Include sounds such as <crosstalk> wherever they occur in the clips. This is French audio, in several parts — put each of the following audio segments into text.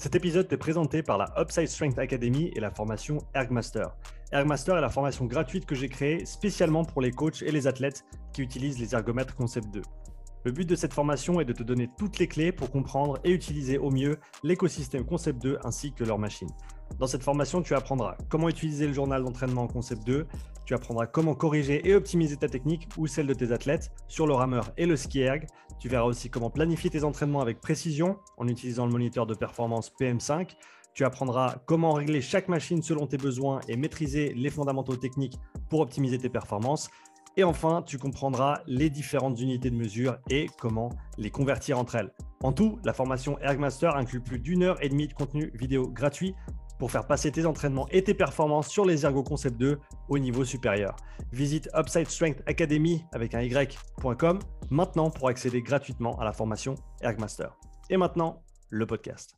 Cet épisode est présenté par la Upside Strength Academy et la formation Ergmaster. Ergmaster est la formation gratuite que j'ai créée spécialement pour les coachs et les athlètes qui utilisent les ergomètres Concept 2. Le but de cette formation est de te donner toutes les clés pour comprendre et utiliser au mieux l'écosystème Concept 2 ainsi que leur machine. Dans cette formation, tu apprendras comment utiliser le journal d'entraînement Concept 2, tu apprendras comment corriger et optimiser ta technique ou celle de tes athlètes sur le rameur et le ski erg. Tu verras aussi comment planifier tes entraînements avec précision en utilisant le moniteur de performance PM5. Tu apprendras comment régler chaque machine selon tes besoins et maîtriser les fondamentaux techniques pour optimiser tes performances. Et enfin, tu comprendras les différentes unités de mesure et comment les convertir entre elles. En tout, la formation Ergmaster inclut plus d'une heure et demie de contenu vidéo gratuit pour faire passer tes entraînements et tes performances sur les Ergo Concept 2 au niveau supérieur. Visite Upside Strength Academy avec un y.com maintenant pour accéder gratuitement à la formation Ergmaster. Et maintenant, le podcast.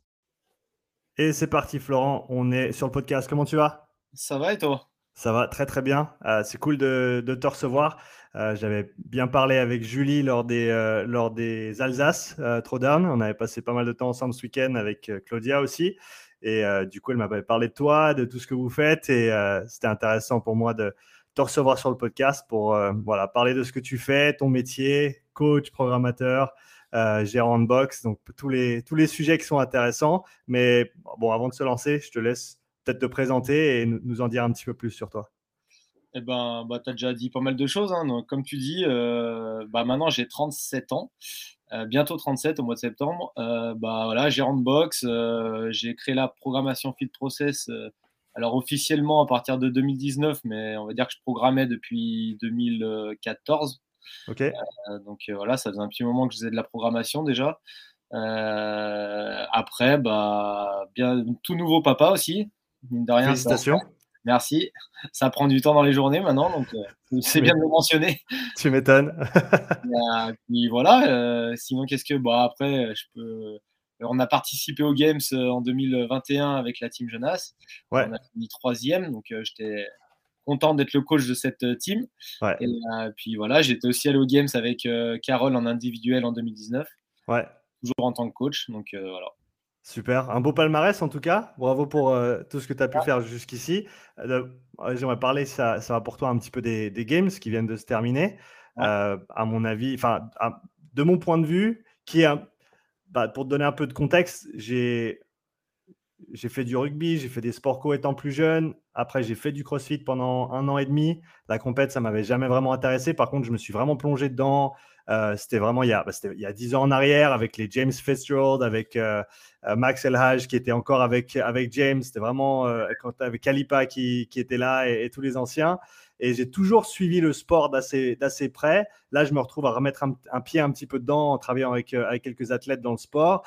Et c'est parti Florent, on est sur le podcast. Comment tu vas? Ça va et toi? Ça va très très bien. Euh, c'est cool de, te recevoir. Euh, j'avais bien parlé avec Julie lors des, euh, lors des Alsace Throwdown. On avait passé pas mal de temps ensemble ce week-end avec Claudia aussi. Et euh, du coup, elle m'avait parlé de toi, de tout ce que vous faites. Et euh, c'était intéressant pour moi de te recevoir sur le podcast pour euh, voilà, parler de ce que tu fais, ton métier, coach, programmateur, gérant de box. Donc, tous les, tous les sujets qui sont intéressants. Mais bon, avant de se lancer, je te laisse peut-être te présenter et nous en dire un petit peu plus sur toi. Eh ben, bah, tu as déjà dit pas mal de choses. Hein. Donc, comme tu dis, bah, maintenant j'ai 37 ans. Euh, bientôt 37 au mois de septembre. Euh, bah voilà, gérant de box, euh, j'ai créé la programmation Fit Process. alors officiellement à partir de 2019, mais on va dire que je programmais depuis 2014. Ok. donc voilà, ça faisait un petit moment que je faisais de la programmation déjà. après, bah bien tout nouveau papa aussi. Mine de rien, Félicitations. Merci. Ça prend du temps dans les journées maintenant, donc euh, c'est bien de le mentionner. Tu m'étonnes. <laughs> Euh, puis voilà. Euh, sinon, qu'est-ce que. Bon, après, je peux. On a participé aux Games en 2021 avec la team Jonas. Ouais. On a fini troisième, donc j'étais content d'être le coach de cette team. Ouais. Et puis voilà, j'étais aussi allé aux Games avec Carole en individuel en 2019. Ouais. Toujours en tant que coach, donc voilà. Super, un beau palmarès en tout cas. Bravo pour euh, tout ce que tu as pu faire jusqu'ici. Euh, j'aimerais parler, ça, ça va pour toi un petit peu des, games qui viennent de se terminer. Euh, à mon avis, enfin, de mon point de vue, qui est, bah, pour te donner un peu de contexte, j'ai j'ai fait du rugby, j'ai fait des sports co étant plus jeune. Après, j'ai fait du crossfit pendant un an et demi. La compète, ça m'avait jamais vraiment intéressé. Par contre, je me suis vraiment plongé dedans. Euh, c'était vraiment il y, a, bah, il y a 10 ans en arrière avec les James Fitzgerald, avec euh, euh, Max Elhage qui était encore avec, avec James. C'était vraiment quand avec Kalipa qui, qui était là et, tous les anciens. Et j'ai toujours suivi le sport d'assez, d'assez près. Là, je me retrouve à remettre un, pied un petit peu dedans en travaillant avec, avec quelques athlètes dans le sport.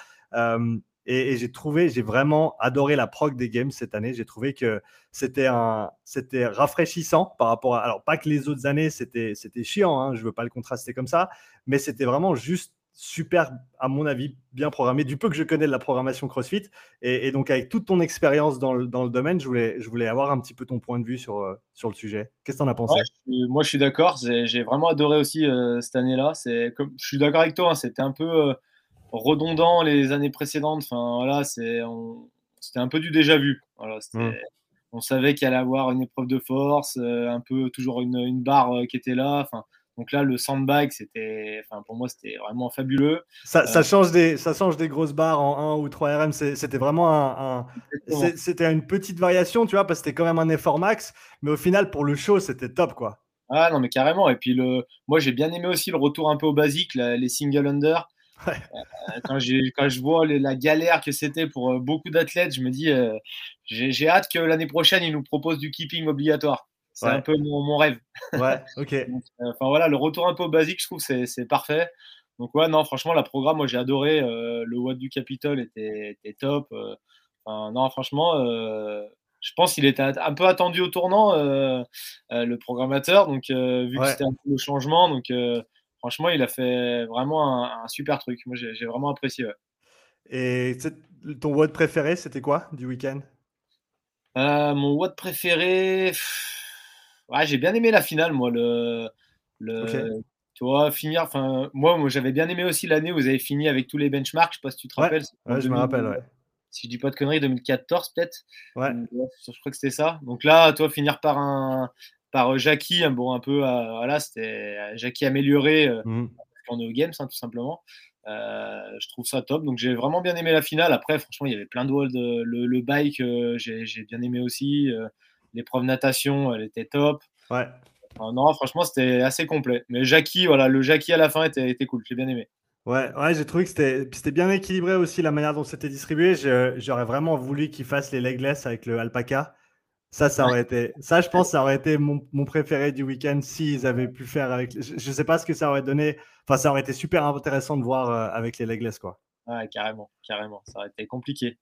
Et, j'ai trouvé, j'ai vraiment adoré la prog des games cette année. J'ai trouvé que c'était un, c'était rafraîchissant par rapport à, alors pas que les autres années c'était, c'était chiant. Hein, je veux pas le contraster comme ça, mais c'était vraiment juste super, à mon avis, bien programmé. Du peu que je connais de la programmation CrossFit, et, donc avec toute ton expérience dans le, dans le, domaine, je voulais, je voulais avoir un petit peu ton point de vue sur, euh, sur le sujet. Qu'est-ce que tu en as pensé? Moi, je suis d'accord. J'ai vraiment adoré aussi euh, cette année-là. Je suis d'accord avec toi. Hein, c'était un peu euh, redondant les années précédentes. Enfin, voilà, c'est, c'était un peu du déjà vu. Voilà, mmh. On savait qu'il allait avoir une épreuve de force, euh, un peu toujours une, une barre euh, qui était là. Enfin, donc là, le sandbag, c'était, enfin, pour moi, c'était vraiment fabuleux. Ça, ça, euh, change des, ça change des grosses barres en 1 ou 3 RM. C'était vraiment un, c'était une petite variation, tu vois, parce que c'était quand même un effort max. Mais au final, pour le show, c'était top, quoi. Ah non, mais carrément. Et puis, le, moi, j'ai bien aimé aussi le retour un peu au basique, les single under. Euh, quand, quand, je vois la galère que c'était pour euh, beaucoup d'athlètes, je me dis, euh, j'ai hâte que l'année prochaine, ils nous proposent du keeping obligatoire. C'est un peu mon, rêve. Ouais, <laughs> ok. enfin voilà, le retour un peu basique, je trouve, c'est parfait. Donc ouais, non, franchement, la programme, moi j'ai adoré. le Watt du Capitole était, était top. Enfin, non, franchement, je pense qu'il était un peu attendu au tournant, le programmateur. Donc vu que c'était un peu le changement, donc franchement, il a fait vraiment un, super truc. Moi, j'ai vraiment apprécié. Et ton WOD préféré, c'était quoi du week-end? Euh, Mon WOD préféré, ouais, j'ai bien aimé la finale, moi. Le, le... Tu vois, finir. Enfin, moi, moi j'avais bien aimé aussi l'année où vous avez fini avec tous les benchmarks. Je sais pas si tu te rappelles. Ouais, je me rappelle, ouais. si je dis pas de conneries, 2014 peut-être. Ouais. Je crois que c'était ça. Donc là, toi, finir par un par Jackie, bon, un peu, voilà, c'était Jackie amélioré. Mmh. On est au Games, hein, tout simplement. je trouve ça top. Donc j'ai vraiment bien aimé la finale. Après, franchement, il y avait plein de Le, le bike, j'ai bien aimé aussi. L'épreuve natation, elle était top. Ouais. non, franchement, c'était assez complet. Mais Jackie, voilà, le Jackie à la fin était, était cool. J'ai bien aimé. Ouais, ouais j'ai trouvé que c'était bien équilibré aussi la manière dont c'était distribué. J'aurais vraiment voulu qu'ils fassent les legless avec le alpaca. Ça, ça aurait été. Ça, je pense, ça aurait été mon, préféré du week-end s'ils avaient pu faire avec. Je ne sais pas ce que ça aurait donné. Enfin, ça aurait été super intéressant de voir euh, avec les legless, quoi. Ouais, carrément, carrément. Ça aurait été compliqué.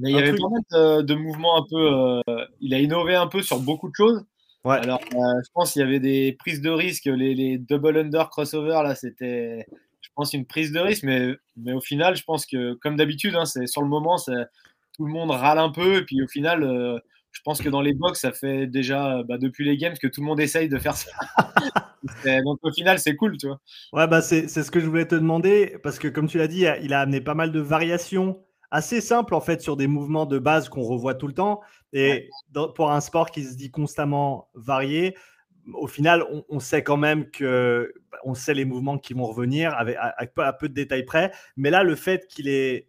Mais il y avait pas mal de, mouvements un peu. Euh, il a innové un peu sur beaucoup de choses. Ouais. Alors, euh, je pense qu'il y avait des prises de risque. Les, les double under crossover, là, c'était, je pense, une prise de risque. Mais, mais au final, je pense que, comme d'habitude, hein, c'est sur le moment, tout le monde râle un peu. Et puis au final, je pense que dans les box, ça fait déjà bah, depuis les games que tout le monde essaye de faire ça. <laughs> Donc au final, c'est cool, tu vois. Ouais, bah, c'est ce que je voulais te demander, parce que comme tu l'as dit, il a amené pas mal de variations assez simples en fait sur des mouvements de base qu'on revoit tout le temps. Et pour un sport qui se dit constamment varié, au final, on, sait quand même que on sait les mouvements qui vont revenir avec, à peu de détails près. Mais là, le fait qu'il est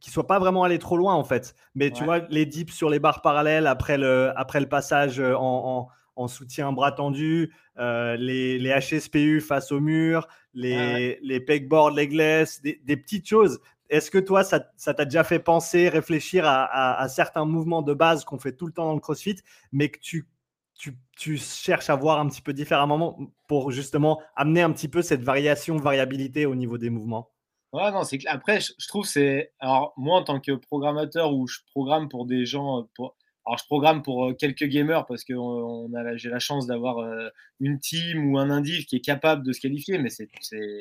qui soit pas vraiment allé trop loin en fait. Mais tu vois, les dips sur les barres parallèles après le, après le passage euh, en, en, soutien bras tendu, euh, les, les, HSPU face au mur, les, les pegboards legless, des, des petites choses. Est-ce que toi, ça t'a déjà fait penser, réfléchir à, à, certains mouvements de base qu'on fait tout le temps dans le CrossFit, mais que tu, tu, tu, cherches à voir un petit peu différemment pour justement amener un petit peu cette variation, variabilité au niveau des mouvements? Ouais, non, c'est Après, je, trouve c'est. Alors, moi, en tant que programmateur, où je programme pour des gens. Euh, pour... Alors, je programme pour euh, quelques gamers parce que on a, j'ai la chance d'avoir euh, une team ou un indiv qui est capable de se qualifier, mais c'est,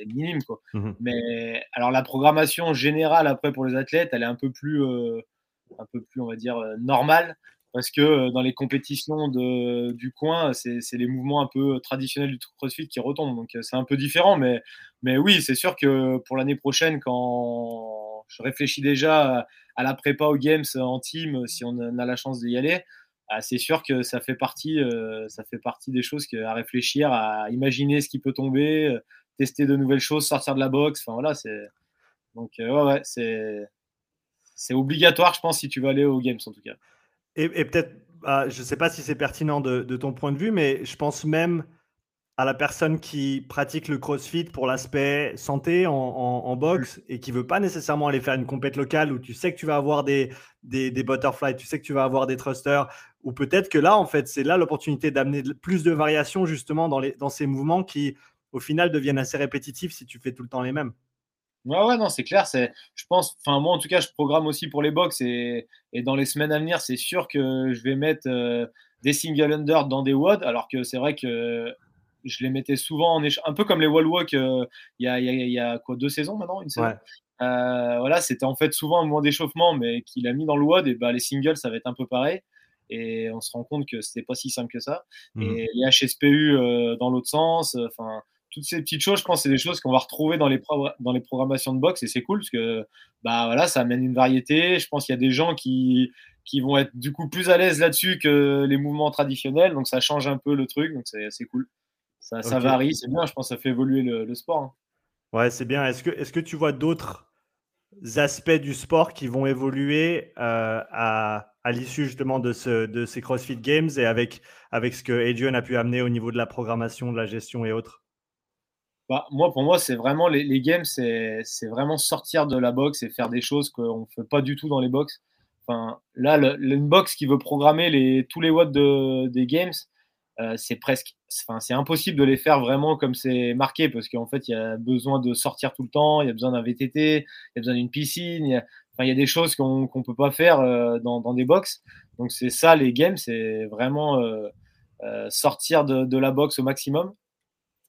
minime, quoi. Mmh mais alors, la programmation générale, après, pour les athlètes, elle est un peu plus, un peu plus on va dire, normale parce que euh, dans les compétitions du coin, c'est les mouvements un peu traditionnels du CrossFit qui retombent. Donc euh, c'est un peu différent, mais, oui, c'est sûr que pour l'année prochaine, quand je réfléchis déjà à la prépa aux Games en team, si on a la chance d'y aller, ah, c'est sûr que ça fait partie, euh, des choses à réfléchir, à imaginer ce qui peut tomber, tester de nouvelles choses, sortir de la boxe. Enfin voilà, donc c'est obligatoire, je pense, si tu veux aller aux Games en tout cas. Et, peut-être, bah, je ne sais pas si c'est pertinent de, ton point de vue, mais je pense même à la personne qui pratique le CrossFit pour l'aspect santé en, boxe et qui veut pas nécessairement aller faire une compète locale où tu sais que tu vas avoir des, des, butterflies, tu sais que tu vas avoir des thrusters, ou peut-être que là, en fait, c'est là l'opportunité d'amener plus de variations justement dans, les, dans ces mouvements qui, au final, deviennent assez répétitifs si tu fais tout le temps les mêmes. Ouais, ouais, non, c'est clair. C'est, je pense, enfin, moi, en tout cas, je programme aussi pour les box et, et dans les semaines à venir, c'est sûr que je vais mettre euh, des single under dans des WOD, alors que c'est vrai que je les mettais souvent en un peu comme les wall walk euh, il y, a, y, y, a, quoi, deux saisons maintenant, une saison? Euh, voilà, c'était en fait souvent un moment d'échauffement, mais qu'il a mis dans le WOD, et bah, les singles, ça va être un peu pareil. Et on se rend compte que c'était pas si simple que ça. Mmh. Et les HSPU dans l'autre sens, enfin toutes ces petites choses, je pense, c'est des choses qu'on va retrouver dans les, dans les programmations de boxe et c'est cool parce que bah, voilà, ça amène une variété. Je pense qu'il y a des gens qui, qui vont être du coup plus à l'aise là-dessus que les mouvements traditionnels, donc ça change un peu le truc, donc c'est cool. Ça, ça varie, c'est bien, je pense que ça fait évoluer le, sport. Hein. Ouais, c'est bien. Est-ce que, est que tu vois d'autres aspects du sport qui vont évoluer euh, à, à l'issue justement de, ce, de ces CrossFit Games et avec, avec ce que Adrian a pu amener au niveau de la programmation, de la gestion et autres? Bah, moi, pour moi, c'est vraiment les, les games, c'est vraiment sortir de la box et faire des choses qu'on ne fait pas du tout dans les box. Enfin, là, une box qui veut programmer les, tous les watts de, des games, euh, c'est presque, enfin, c'est impossible de les faire vraiment comme c'est marqué parce qu'en fait, il y a besoin de sortir tout le temps, il y a besoin d'un VTT, il y a besoin d'une piscine, il y a, y a des choses qu'on ne peut pas faire euh, dans, dans, des box. Donc, c'est ça, les games, c'est vraiment euh, euh sortir de, de, la box au maximum.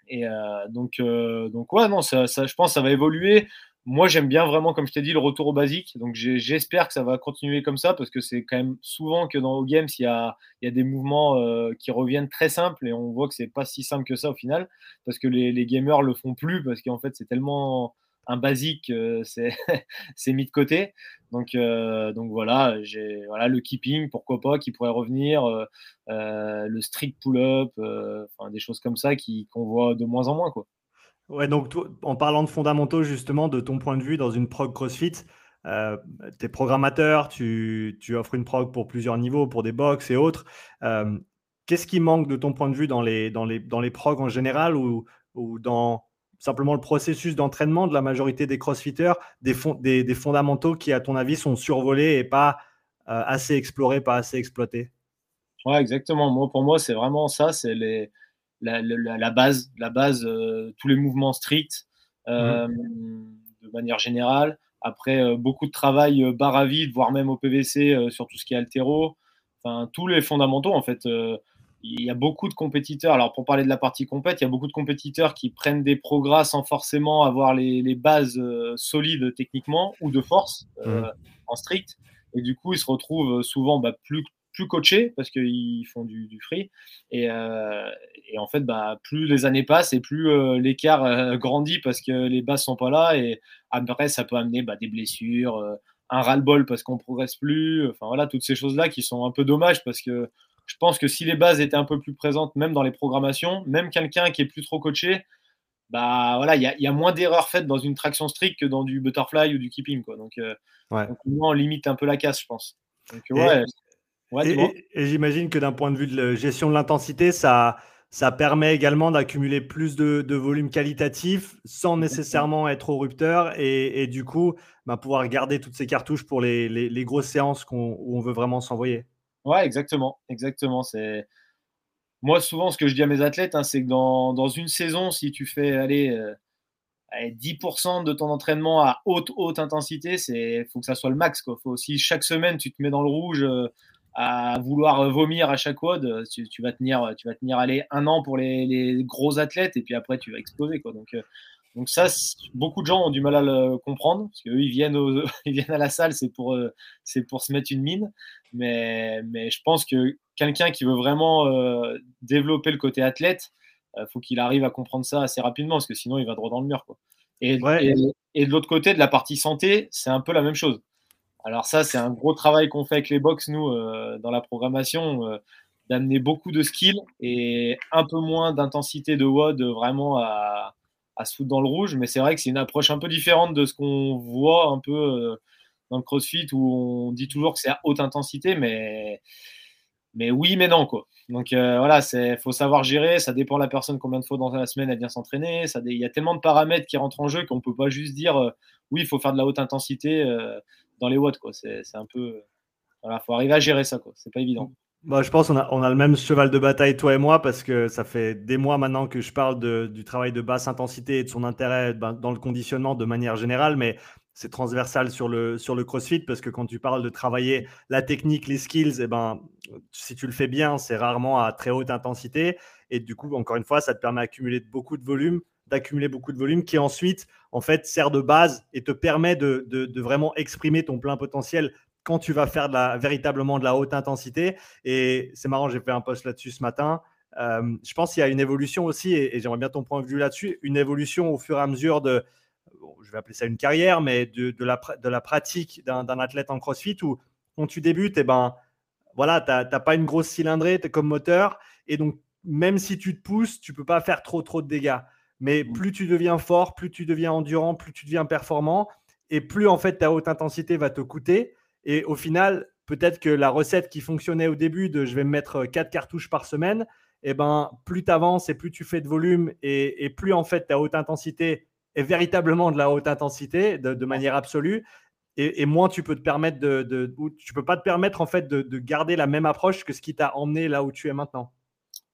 Et euh, donc, euh, donc ouais, non, je pense que ça va évoluer. Moi, j'aime bien vraiment, comme je t'ai dit, le retour au basique. Donc, j'espère que ça va continuer comme ça parce que c'est quand même souvent que dans Games, il y a, il y a des mouvements euh, qui reviennent très simples et on voit que c'est pas si simple que ça au final parce que les, les gamers le font plus parce qu'en fait, c'est tellement un basique, <laughs> c'est mis de côté. Donc, donc voilà, j'ai le keeping, pourquoi pas, qui pourrait revenir, le strict pull-up, des choses comme ça qu'on voit de moins en moins. Quoi. Ouais, donc en parlant de fondamentaux, justement, de ton point de vue dans une prog CrossFit, euh, tu es programmateur, tu, offres une prog pour plusieurs niveaux, pour des box et autres. Qu'est-ce qui manque de ton point de vue dans les, dans les, dans les progs en général ou dans simplement le processus d'entraînement de la majorité des crossfitters, des, des, des, fondamentaux qui, à ton avis, sont survolés et pas euh, assez explorés, pas assez exploités Ouais, exactement. Moi, pour moi, c'est vraiment ça, c'est les, la, la, base, la base euh, tous les mouvements stricts mmh euh, de manière générale. Après, beaucoup de travail barre à vide, voire même au PVC sur tout ce qui est altéro. Enfin, tous les fondamentaux, en fait il y a beaucoup de compétiteurs. Alors, pour parler de la partie compète, il y a beaucoup de compétiteurs qui prennent des progrès sans forcément avoir les, bases euh, solides techniquement ou de force euh, mmh. en strict. Et du coup, ils se retrouvent souvent bah, plus, plus coachés parce qu'ils font du, free. Euh, et, en fait, bah, plus les années passent et plus l'écart grandit parce que les bases sont pas là. Et après, ça peut amener bah, des blessures, un ras-le-bol parce qu'on progresse plus. Enfin, voilà, toutes ces choses-là qui sont un peu dommages parce que je pense que si les bases étaient un peu plus présentes, même dans les programmations, même quelqu'un qui est plus trop coaché, bah voilà, il y, a moins d'erreurs faites dans une traction stricte que dans du butterfly ou du keeping. Quoi. Donc, euh, on limite un peu la casse, je pense. et, j'imagine que d'un point de vue de gestion de l'intensité, ça, ça permet également d'accumuler plus de, volume qualitatif sans nécessairement être au rupteur et, du coup bah, pouvoir garder toutes ces cartouches pour les, les, grosses séances où on veut vraiment s'envoyer. Ouais, exactement. Exactement. C'est moi souvent ce que je dis à mes athlètes, hein, c'est que dans, une saison, si tu fais aller 10% euh, de ton entraînement à haute haute intensité, c'est faut que ça soit le max. Quoi. Faut aussi chaque semaine tu te mets dans le rouge euh, à vouloir vomir à chaque WOD, tu, vas tenir tu vas tenir aller un an pour les, les, gros athlètes et puis après tu vas exploser. Quoi. Donc euh, donc ça, beaucoup de gens ont du mal à le comprendre, parce qu'eux, ils viennent, <laughs> ils viennent à la salle, c'est pour, c'est pour se mettre une mine. Mais, mais je pense que quelqu'un qui veut vraiment euh, développer le côté athlète, il euh, faut qu'il arrive à comprendre ça assez rapidement, parce que sinon il va droit dans le mur. Quoi. Et, et, de l'autre côté, de la partie santé, c'est un peu la même chose. Alors ça, c'est un gros travail qu'on fait avec les box, nous, euh, dans la programmation, d'amener beaucoup de skills et un peu moins d'intensité de WOD vraiment à, à se foutre dans le rouge. Mais c'est vrai que c'est une approche un peu différente de ce qu'on voit un peu dans le crossfit où on dit toujours que c'est à haute intensité, mais, mais oui, mais non. Quoi. Donc euh, voilà, il faut savoir gérer. Ça dépend de la personne combien de fois dans la semaine elle vient s'entraîner. Il y a tellement de paramètres qui rentrent en jeu qu'on ne peut pas juste dire euh, oui, il faut faire de la haute intensité euh, dans les watts. C'est un peu. Voilà, faut arriver à gérer ça. C'est pas évident. Bah, je pense qu'on a, on a le même cheval de bataille, toi et moi, parce que ça fait des mois maintenant que je parle de, du travail de basse intensité et de son intérêt ben, dans le conditionnement de manière générale. Mais c'est transversal sur le, sur le CrossFit parce que quand tu parles de travailler la technique, les skills, et eh ben, si tu le fais bien, c'est rarement à très haute intensité. Et du coup, encore une fois, ça te permet d'accumuler beaucoup de volume, d'accumuler beaucoup de volume qui ensuite, en fait, sert de base et te permet de, de, vraiment exprimer ton plein potentiel quand tu vas faire de la, véritablement de la haute intensité. Et c'est marrant, j'ai fait un post là-dessus ce matin. Euh, je pense qu'il y a une évolution aussi, et j'aimerais bien ton point de vue là-dessus, une évolution au fur et à mesure de, je vais appeler ça une carrière, mais de, la, de la pratique d'un athlète en crossfit où quand tu débutes, et eh ben, voilà, tu n'as pas une grosse cylindrée comme moteur. Et donc, même si tu te pousses, tu peux pas faire trop, trop de dégâts. Mais mmh. plus tu deviens fort, plus tu deviens endurant, plus tu deviens performant, et plus en fait ta haute intensité va te coûter. Et au final, peut-être que la recette qui fonctionnait au début de je vais me mettre quatre cartouches par semaine, et eh ben, plus tu avances et plus tu fais de volume et, et plus en fait ta haute intensité est véritablement de la haute intensité de, manière absolue. Et, moins tu peux te permettre de, tu peux pas te permettre en fait de, garder la même approche que ce qui t'a emmené là où tu es maintenant.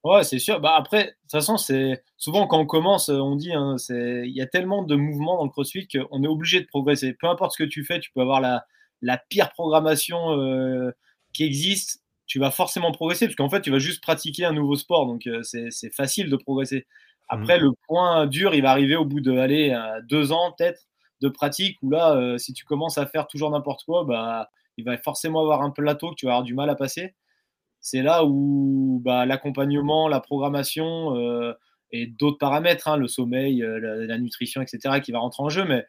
Ouais, c'est sûr. Bah après, de toute façon, c'est souvent quand on commence, on dit, hein, il y a tellement de mouvements dans le CrossFit qu'on est obligé de progresser. Peu importe ce que tu fais, tu peux avoir la, la pire programmation euh, qui existe, tu vas forcément progresser parce qu'en fait, tu vas juste pratiquer un nouveau sport, donc euh, c'est facile de progresser. Après, mmh. le point dur, il va arriver au bout de aller deux ans peut-être de pratique où là, euh, si tu commences à faire toujours n'importe quoi, bah, il va forcément avoir un plateau que tu vas avoir du mal à passer. C'est là où bah, l'accompagnement, la programmation euh, et d'autres paramètres, hein, le sommeil, euh, la, nutrition, etc., qui va rentrer en jeu. Mais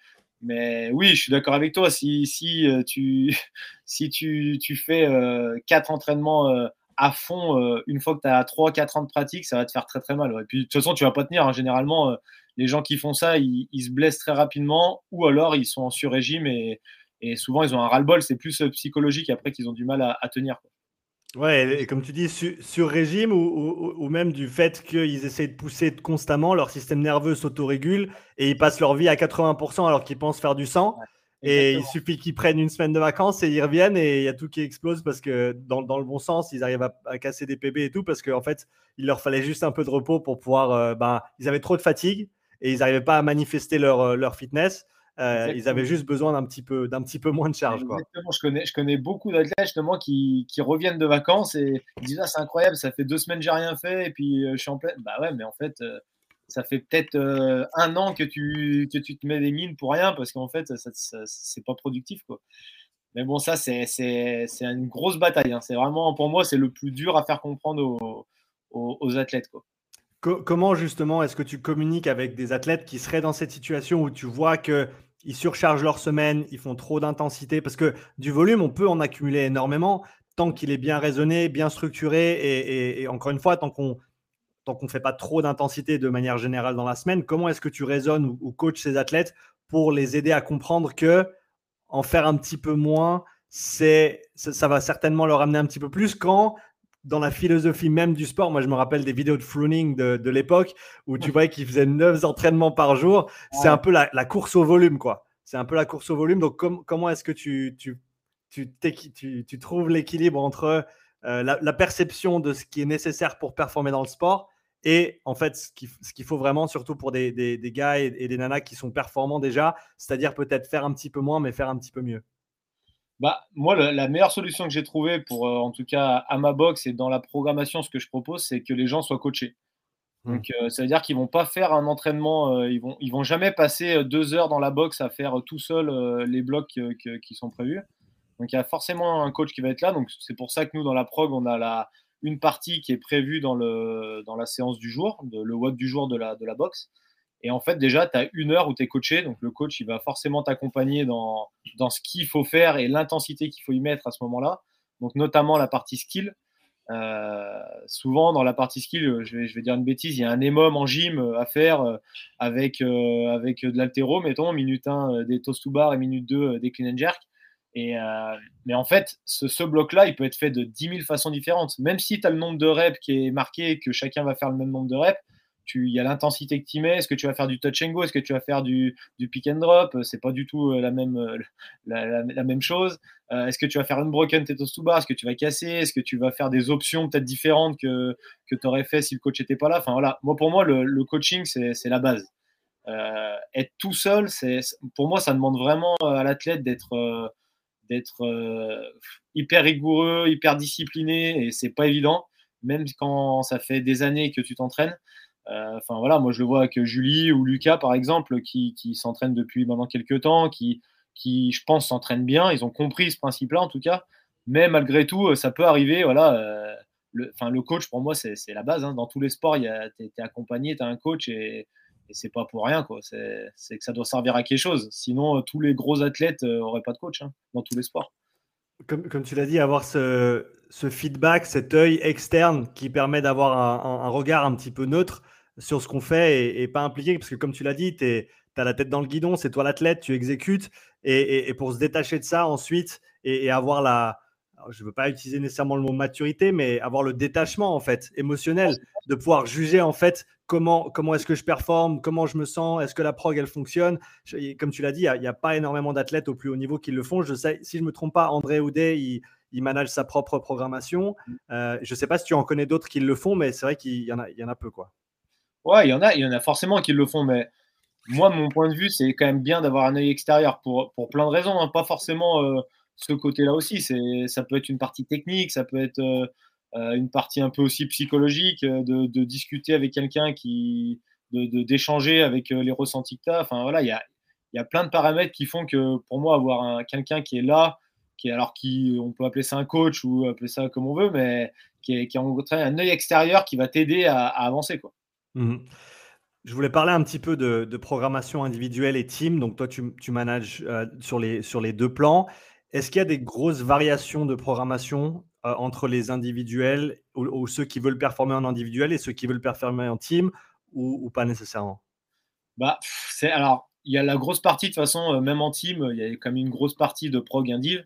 Mais oui, je suis d'accord avec toi. Si, si, tu, <laughs> si tu, fais quatre entraînements à fond, une fois que tu as 3-4 ans de pratique, ça va te faire très très mal. Et puis de toute façon, tu vas pas tenir. Hein. Généralement, les gens qui font ça, ils, se blessent très rapidement ou alors ils sont en sur-régime et, et, souvent ils ont un ras-le-bol. C'est plus psychologique après qu'ils ont du mal à, tenir. Ouais, et comme tu dis, sur, régime ou, même du fait qu'ils essaient de pousser constamment, leur système nerveux s'autorégule et ils passent leur vie à 80% alors qu'ils pensent faire du sang. et il suffit qu'ils prennent une semaine de vacances et ils reviennent et il y a tout qui explose parce que dans, le bon sens, ils arrivent à, casser des PB et tout parce qu'en fait, il leur fallait juste un peu de repos pour pouvoir. Euh, ben, ils avaient trop de fatigue et ils n'arrivaient pas à manifester leur, euh, leur fitness. Euh, ils avaient juste besoin d'un petit peu, d'un petit peu moins de charge. Quoi. Je connais, je connais beaucoup d'athlètes justement qui, qui, reviennent de vacances et ils disent ah, c'est incroyable, ça fait deux semaines j'ai rien fait et puis euh, je suis en pleine. Bah ouais, mais en fait, ça fait peut-être un an que tu, que tu te mets des mines pour rien parce qu'en fait, ça, c'est pas productif quoi. Mais bon, ça c'est, c'est, c'est une grosse bataille. Hein. C'est vraiment pour moi c'est le plus dur à faire comprendre aux, aux, aux athlètes quoi comment justement est-ce que tu communiques avec des athlètes qui seraient dans cette situation où tu vois qu'ils surchargent leur semaine, ils font trop d'intensité Parce que du volume, on peut en accumuler énormément tant qu'il est bien raisonné, bien structuré et, encore une fois, tant qu'on ne fait pas trop d'intensité de manière générale dans la semaine, comment est-ce que tu raisonnes ou, coaches ces athlètes pour les aider à comprendre que en faire un petit peu moins, ça, va certainement leur amener un petit peu plus quand dans la philosophie même du sport, moi je me rappelle des vidéos de Fluning de, l'époque où tu voyais qu'il faisait 9 entraînements par jour. C'est un peu la, course au volume, quoi. C'est un peu la course au volume. Donc, comment est-ce que tu, tu, tu, tu, trouves l'équilibre entre euh, la, perception de ce qui est nécessaire pour performer dans le sport et en fait ce qu'il faut vraiment, surtout pour des, des, gars et, et, des nanas qui sont performants déjà, c'est-à-dire peut-être faire un petit peu moins, mais faire un petit peu mieux? Bah, moi, la meilleure solution que j'ai trouvée pour, euh, en tout cas, à ma box et dans la programmation, ce que je propose, c'est que les gens soient coachés. Mmh. Donc, euh, ça veut dire qu'ils vont pas faire un entraînement, euh, ils vont, ils vont jamais passer deux heures dans la box à faire tout seul les blocs qui sont prévus. Donc, il y a forcément un coach qui va être là. Donc, c'est pour ça que nous, dans la prog, on a la, une partie qui est prévue dans, le, dans la séance du jour, le WOD du jour de la, de la box. Et en fait, déjà, tu as une heure où tu es coaché. Donc, le coach, il va forcément t'accompagner dans, dans ce qu'il faut faire et l'intensité qu'il faut y mettre à ce moment-là. Donc, notamment la partie skill. Euh, souvent, dans la partie skill, je vais, je vais, dire une bêtise, il y a un émum en gym à faire euh, avec, euh, avec de l'altéro, mettons, minute 1 des toast to bar et minute 2 des clean and jerk. Et, mais en fait, ce, ce bloc-là, il peut être fait de 10 000 façons différentes. Même si tu as le nombre de reps qui est marqué et que chacun va faire le même nombre de reps, il y a l'intensité que tu mets. Est-ce que tu vas faire du touch and go Est-ce que tu vas faire du, pick and drop C'est pas du tout euh, la même, euh, <laughs> la, même chose. Euh, est-ce que tu vas faire une broken tetos to bar Est-ce que tu vas casser Est-ce que tu vas faire des options peut-être différentes que, que tu aurais fait si le coach n'était pas là Enfin voilà, moi pour moi, le, coaching, c'est la base. être tout seul, pour moi, ça demande vraiment à l'athlète d'être d'être hyper rigoureux, hyper discipliné, et c'est pas évident, même quand ça fait des années que tu t'entraînes. Euh, enfin voilà, moi je le vois avec Julie ou Lucas par exemple, qui, qui s'entraînent depuis maintenant quelques temps, qui, qui je pense s'entraînent bien. Ils ont compris ce principe-là en tout cas. Mais malgré tout, ça peut arriver. Voilà, euh, le, le coach pour moi c'est la base. Hein. Dans tous les sports, tu es, accompagné, tu as un coach et, c'est pas pour rien. C'est que ça doit servir à quelque chose. Sinon, tous les gros athlètes n'auraient pas de coach hein, dans tous les sports. Comme, comme, tu l'as dit, avoir ce, feedback, cet œil externe qui permet d'avoir un, regard un petit peu neutre sur ce qu'on fait et, pas impliqué, parce que comme tu l'as dit, tu as la tête dans le guidon, c'est toi l'athlète, tu exécutes, et, pour se détacher de ça ensuite et, avoir la, je ne veux pas utiliser nécessairement le mot maturité, mais avoir le détachement en fait émotionnel, de pouvoir juger en fait comment, comment est-ce que je performe, comment je me sens, est-ce que la prog elle fonctionne. comme tu l'as dit, il n'y a, pas énormément d'athlètes au plus haut niveau qui le font. Je sais, si je me trompe pas, André Houdet, il, il manage sa propre programmation. Mm. Euh, je ne sais pas si tu en connais d'autres qui le font, mais c'est vrai qu'il y en a, il y en a peu quoi. Ouais, il y en a, il y en a forcément qui le font, mais moi, mon point de vue, c'est quand même bien d'avoir un œil extérieur pour, pour plein de raisons, hein. pas forcément euh, ce côté-là aussi. C'est, ça peut être une partie technique, ça peut être euh, euh, une partie un peu aussi psychologique, de, discuter avec quelqu'un qui, de, d'échanger avec les ressentis que tu as. Enfin voilà, il y a, y a plein de paramètres qui font que pour moi, avoir quelqu'un qui est là, qui alors qui, on peut appeler ça un coach ou appeler ça comme on veut, mais qui est, qui un œil extérieur qui va t'aider à, à avancer quoi. Mmh je voulais parler un petit peu de, programmation individuelle et team. Donc, toi, tu, tu manages euh, sur, les, sur les deux plans. Est-ce qu'il y a des grosses variations de programmation euh, entre les individuels ou, ceux qui veulent performer en individuel et ceux qui veulent performer en team ou, pas nécessairement? Bah, alors il y a la grosse partie de toute façon, euh, même en team, il y a quand même une grosse partie de prog indiv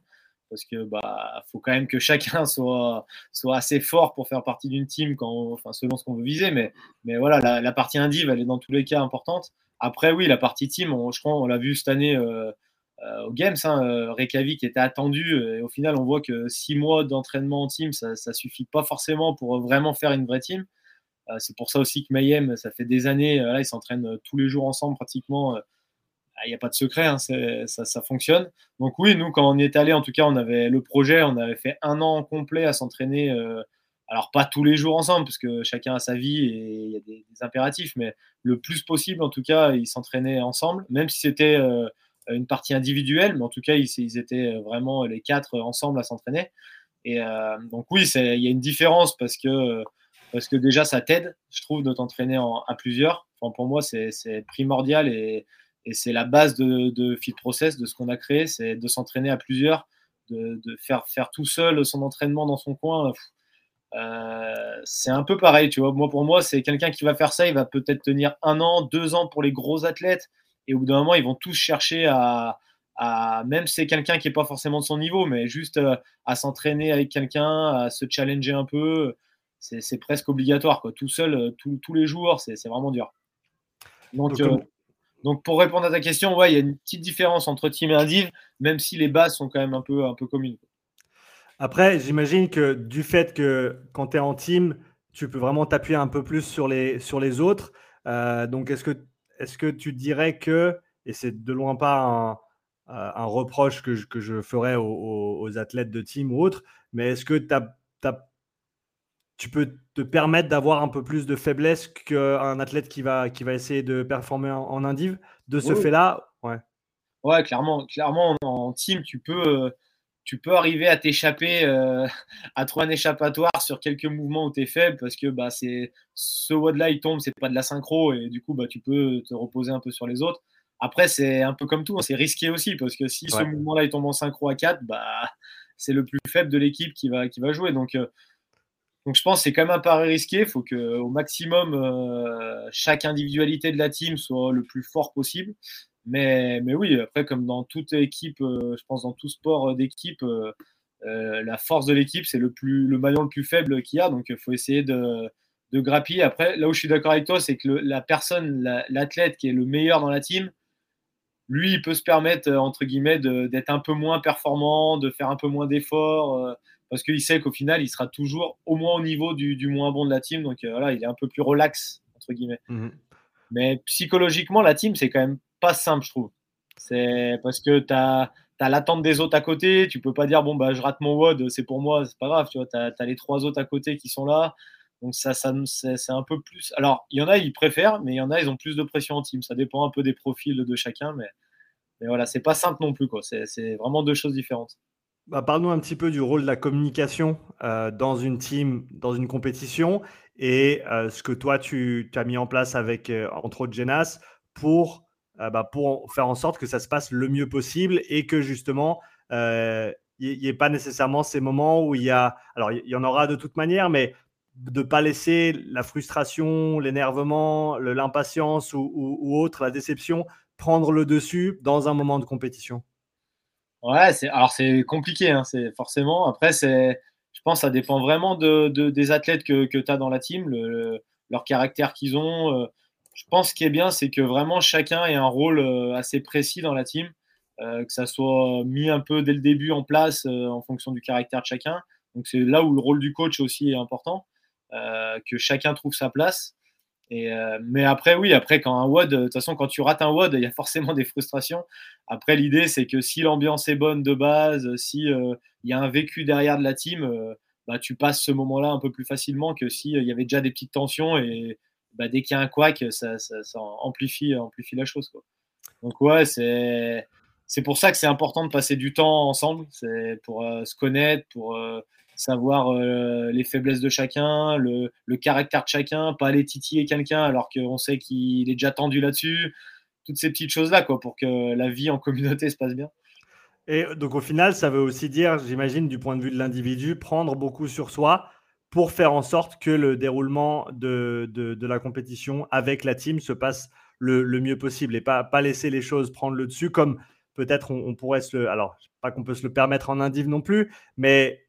parce que bah faut quand même que chacun <laughs> soit soit assez fort pour faire partie d'une team quand enfin selon ce qu'on veut viser mais mais voilà la, partie indiv elle est dans tous les cas importante. Après oui la partie team je crois on l'a vu cette année euh, euh, au Games hein, euh, Reykjavik était attendu et au final on voit que six mois d'entraînement en team ça ça suffit pas forcément pour vraiment faire une vraie team. C'est pour ça aussi que Mayhem ça fait des années là ils s'entraînent tous les jours ensemble pratiquement n'y a pas de secret, hein, ça, fonctionne. Donc oui, nous, quand on y est allé, en tout cas, on avait le projet, on avait fait un an complet à s'entraîner. Euh, alors pas tous les jours ensemble, parce que chacun a sa vie et il y a des, impératifs, mais le plus possible, en tout cas, ils s'entraînaient ensemble, même si c'était euh, une partie individuelle, mais en tout cas, ils, étaient vraiment les quatre ensemble à s'entraîner. Et euh, donc oui, il y a une différence parce que, parce que déjà, ça t'aide, je trouve, de t'entraîner à plusieurs. Enfin, pour moi, c'est primordial et et c'est la base de, de, Fit Process, de ce qu'on a créé, c'est de s'entraîner à plusieurs, de, faire, faire tout seul son entraînement dans son coin. Euh, c'est un peu pareil, tu vois. Moi, pour moi, c'est quelqu'un qui va faire ça, il va peut-être tenir un an, deux ans pour les gros athlètes, et au bout d'un moment, ils vont tous chercher à, à même si c'est quelqu'un qui n'est pas forcément de son niveau, mais juste euh, à s'entraîner avec quelqu'un, à se challenger un peu. C'est presque obligatoire, quoi. Tout seul, euh, tous les jours, c'est vraiment dur. Donc, Donc donc pour répondre à ta question, ouais, il y a une petite différence entre team et indiv, même si les bases sont quand même un peu, un communes. Après, j'imagine que du fait que quand tu es en team, tu peux vraiment t'appuyer un peu plus sur les, sur autres. Euh, donc est-ce que, est que tu dirais que, et c'est de loin pas un, un reproche que je, que ferais aux, athlètes de team ou autres, mais est-ce que tu as tu peux te permettre d'avoir un peu plus de faiblesse qu'un athlète qui va, qui va essayer de performer en, indiv de ce fait-là ouais. ouais, clairement, clairement en, team, tu peux, euh, tu peux arriver à t'échapper, euh, <laughs> à trouver un échappatoire sur quelques mouvements où tu es faible parce que bah, c'est ce WOD-là, il tombe, c'est pas de la synchro et du coup, bah, tu peux te reposer un peu sur les autres. Après, c'est un peu comme tout, hein, c'est risqué aussi parce que si ce mouvement-là, il tombe en synchro à 4, bah, c'est le plus faible de l'équipe qui va, qui va jouer. Donc, euh, donc je pense que c'est quand même un pari risqué. Il faut qu'au maximum, euh, chaque individualité de la team soit le plus fort possible. Mais, oui, après, comme dans toute équipe, euh, je pense dans tout sport d'équipe, euh, la force de l'équipe, c'est le, plus, le maillon le plus faible qu'il y a. Donc il faut essayer de, de grappiller. Après, là où je suis d'accord avec toi, c'est que la personne, l'athlète qui est le meilleur dans la team, lui, il peut se permettre, entre guillemets, d'être un peu moins performant, de faire un peu moins d'efforts parce qu'il sait qu'au final, il sera toujours au moins au niveau du, moins bon de la team. Donc euh, voilà, il est un peu plus relax, entre guillemets. Mhm. Mais psychologiquement, la team, c'est quand même pas simple, je trouve. C'est parce que tu as, l'attente des autres à côté. Tu peux pas dire, bon, bah, je rate mon WOD, c'est pour moi, c'est pas grave. Tu as, les trois autres à côté qui sont là. Donc ça, ça c'est un peu plus. Alors, il y en a, ils préfèrent, mais il y en a, ils ont plus de pression en team. Ça dépend un peu des profils de chacun, mais, mais voilà, c'est pas simple non plus. C'est vraiment deux choses différentes. Bah, Parle-nous un petit peu du rôle de la communication euh, dans une team, dans une compétition, et euh, ce que toi, tu, as mis en place avec, euh, entre autres, Genas, pour, bah, faire en sorte que ça se passe le mieux possible et que justement, il n'y ait pas nécessairement ces moments où il y a... Alors, il y en aura de toute manière, mais de ne pas laisser la frustration, l'énervement, l'impatience ou autre, la déception, prendre le dessus dans un moment de compétition. Ouais, c'est alors c'est compliqué, hein, c'est forcément. Après, c'est, je pense, que ça dépend vraiment de, des athlètes que, tu as dans la team, le, leur caractère qu'ils ont. Euh. Je pense ce qui est bien, c'est que vraiment chacun ait un rôle euh, assez précis dans la team, euh, que ça soit mis un peu dès le début en place en fonction du caractère de chacun. Donc c'est là où le rôle du coach aussi est important, que chacun trouve sa place. Euh, mais après, oui, après, quand un WOD, de toute façon, quand tu rates un WOD, il y a forcément <laughs> des frustrations. Après, l'idée, c'est que si l'ambiance est bonne de base, si euh, il y a un vécu derrière de la team, euh, bah, tu passes ce moment-là un peu plus facilement que s'il il y avait déjà des petites tensions et bah, dès qu'il y a un couac, ça, amplifie, amplifie la chose. Donc, ouais, c'est. c'est pour ça que c'est important de passer du temps ensemble, c'est pour se connaître, pour savoir les faiblesses de chacun, le, caractère de chacun, pas aller titiller quelqu'un alors qu'on sait qu'il est déjà tendu là-dessus. Toutes ces petites choses-là, quoi, pour que la vie en communauté se passe bien. Et donc au final, ça veut aussi dire, j'imagine, du point de vue de l'individu, prendre beaucoup sur soi pour faire en sorte que le déroulement de, de, la compétition avec la team se passe le, le, mieux possible et pas, pas laisser les choses prendre le dessus comme peut-être on, pourrait se le... Alors, pas qu'on peut se le permettre en indiv non plus, mais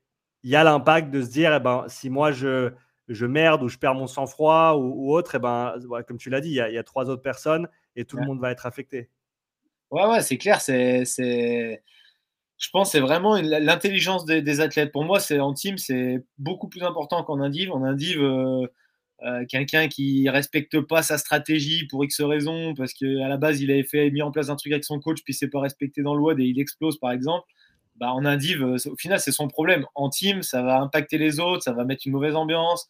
il y a l'impact de se dire, eh ben, si moi je, je merde ou je perds mon sang-froid ou, autre, eh ben, comme tu l'as dit, il y, a, trois autres personnes et tout le monde va être affecté. Ouais, ouais, c'est clair. C'est, je pense c'est vraiment l'intelligence des, athlètes. Pour moi, c'est en team, c'est beaucoup plus important qu'en indiv. En indiv, euh, euh, quelqu'un qui respecte pas sa stratégie pour X raisons, parce qu'à la base, il avait fait, mis en place un truc avec son coach, puis c'est pas respecté dans le WOD et il explose, par exemple. Bah, en indiv, euh, au final, c'est son problème. En team, ça va impacter les autres, ça va mettre une mauvaise ambiance.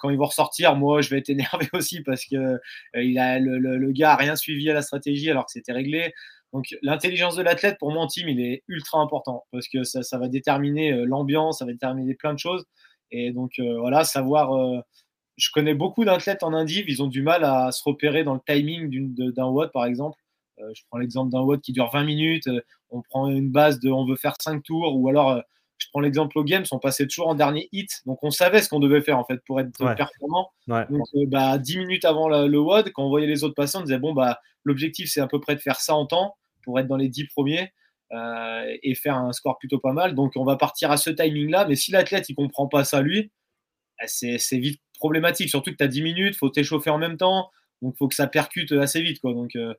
quand ils vont ressortir, moi, je vais être <laughs> énervé aussi parce que a, le, gars a rien suivi à la stratégie alors que c'était réglé. Donc l'intelligence de l'athlète, pour mon team, il est ultra important parce que ça, va déterminer euh, l'ambiance, ça va déterminer plein de choses. Et donc euh, voilà, savoir... Euh, je connais beaucoup d'athlètes en indiv, ils ont du mal à se repérer dans le timing d'un WOD, par exemple. je prends l'exemple d'un WOD qui dure 20 minutes, on prend une base de on veut faire 5 tours, ou alors je prends l'exemple au Games, on passait toujours en dernier hit, donc on savait ce qu'on devait faire en fait pour être performant. Donc bah, 10 minutes avant le WOD, quand on voyait les autres passer, on disait bon bah l'objectif c'est à peu près de faire ça en temps pour être dans les 10 premiers euh, et faire un score plutôt pas mal. Donc on va partir à ce timing-là. Mais si l'athlète il comprend pas ça lui, bah, c'est vite problématique. Surtout que tu as 10 minutes, il faut t'échauffer en même temps. Donc il faut que ça percute assez vite. Quoi. Donc, euh,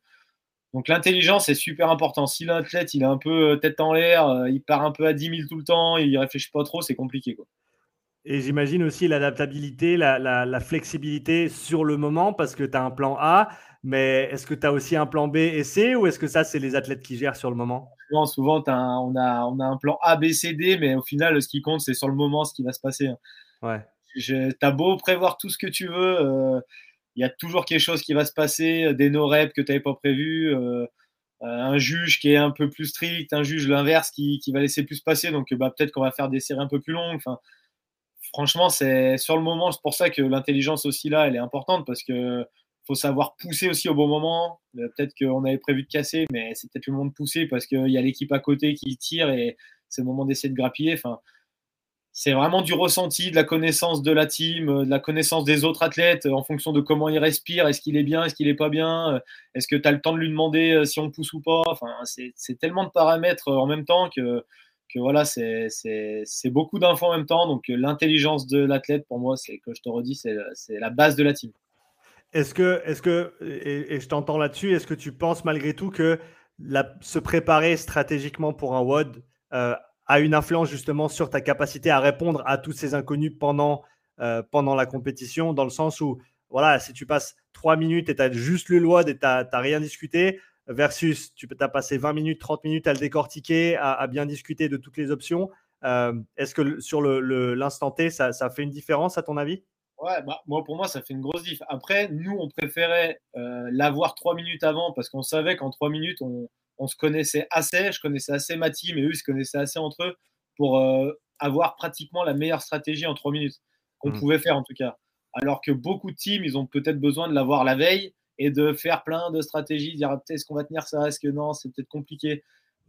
donc l'intelligence est super important. Si l'athlète il est un peu euh, tête en l'air, il part un peu à 10 000 tout le temps, il réfléchit pas trop, c'est compliqué. Quoi. Et j'imagine aussi l'adaptabilité, la, la, flexibilité sur le moment parce que tu as un plan A, mais est-ce que tu as aussi un plan B et C ou est-ce que ça, c'est les athlètes qui gèrent sur le moment? Souvent, souvent on, a, on a un plan A, B, C, D, mais au final, ce qui compte, c'est sur le moment ce qui va se passer. Hein. Ouais. Tu as beau prévoir tout ce que tu veux, euh, il y a toujours quelque chose qui va se passer, des no-reps que tu n'avais pas prévu, euh, un juge qui est un peu plus strict, un juge l'inverse qui, qui, va laisser plus passer, donc bah, peut-être qu'on va faire des séries un peu plus longues. Enfin, franchement, c'est sur le moment, c'est pour ça que l'intelligence aussi là, elle est importante parce que faut savoir pousser aussi au bon moment. Euh, peut-être qu'on avait prévu de casser, mais c'est peut-être le moment de pousser parce qu'il y a l'équipe à côté qui tire et c'est le moment d'essayer de grappiller. Enfin, c'est vraiment du ressenti, de la connaissance de la team, euh, de la connaissance des autres athlètes en fonction de comment il respire, est-ce qu'il est bien, est-ce qu'il n'est pas bien, euh, est-ce que tu as le temps de lui demander si on pousse ou pas? Enfin, c'est tellement de paramètres en même temps que que voilà, c'est beaucoup d'infos en même temps. Donc l'intelligence de l'athlète, pour moi, c'est que je te redis, c'est la base de la team. Est-ce que, est que, et, je t'entends là-dessus, est-ce que tu penses malgré tout que se préparer stratégiquement pour un WOD euh, a une influence justement sur ta capacité à répondre à tous ces inconnus pendant, euh, pendant la compétition, dans le sens où, voilà, si tu passes trois minutes et tu as juste le WOD et tu n'as rien discuté, versus tu as passé 20 minutes, 30 minutes à le décortiquer, à, bien discuter de toutes les options. Euh, est-ce que sur l'instant T, ça, fait une différence à ton avis? Ouais, bah, moi, pour moi, ça fait une grosse diff. Après, nous, on préférait euh, l'avoir trois minutes avant parce qu'on savait qu'en trois minutes, on, se connaissait assez. Je connaissais assez ma team et eux, ils se connaissaient assez entre eux pour euh, avoir pratiquement la meilleure stratégie en trois minutes qu'on mmh. pouvait faire en tout cas. Alors que beaucoup de teams, ils ont peut-être besoin de l'avoir la veille et de faire plein de stratégies, dire ah, est-ce qu'on va tenir ça, est-ce que non, c'est peut-être compliqué.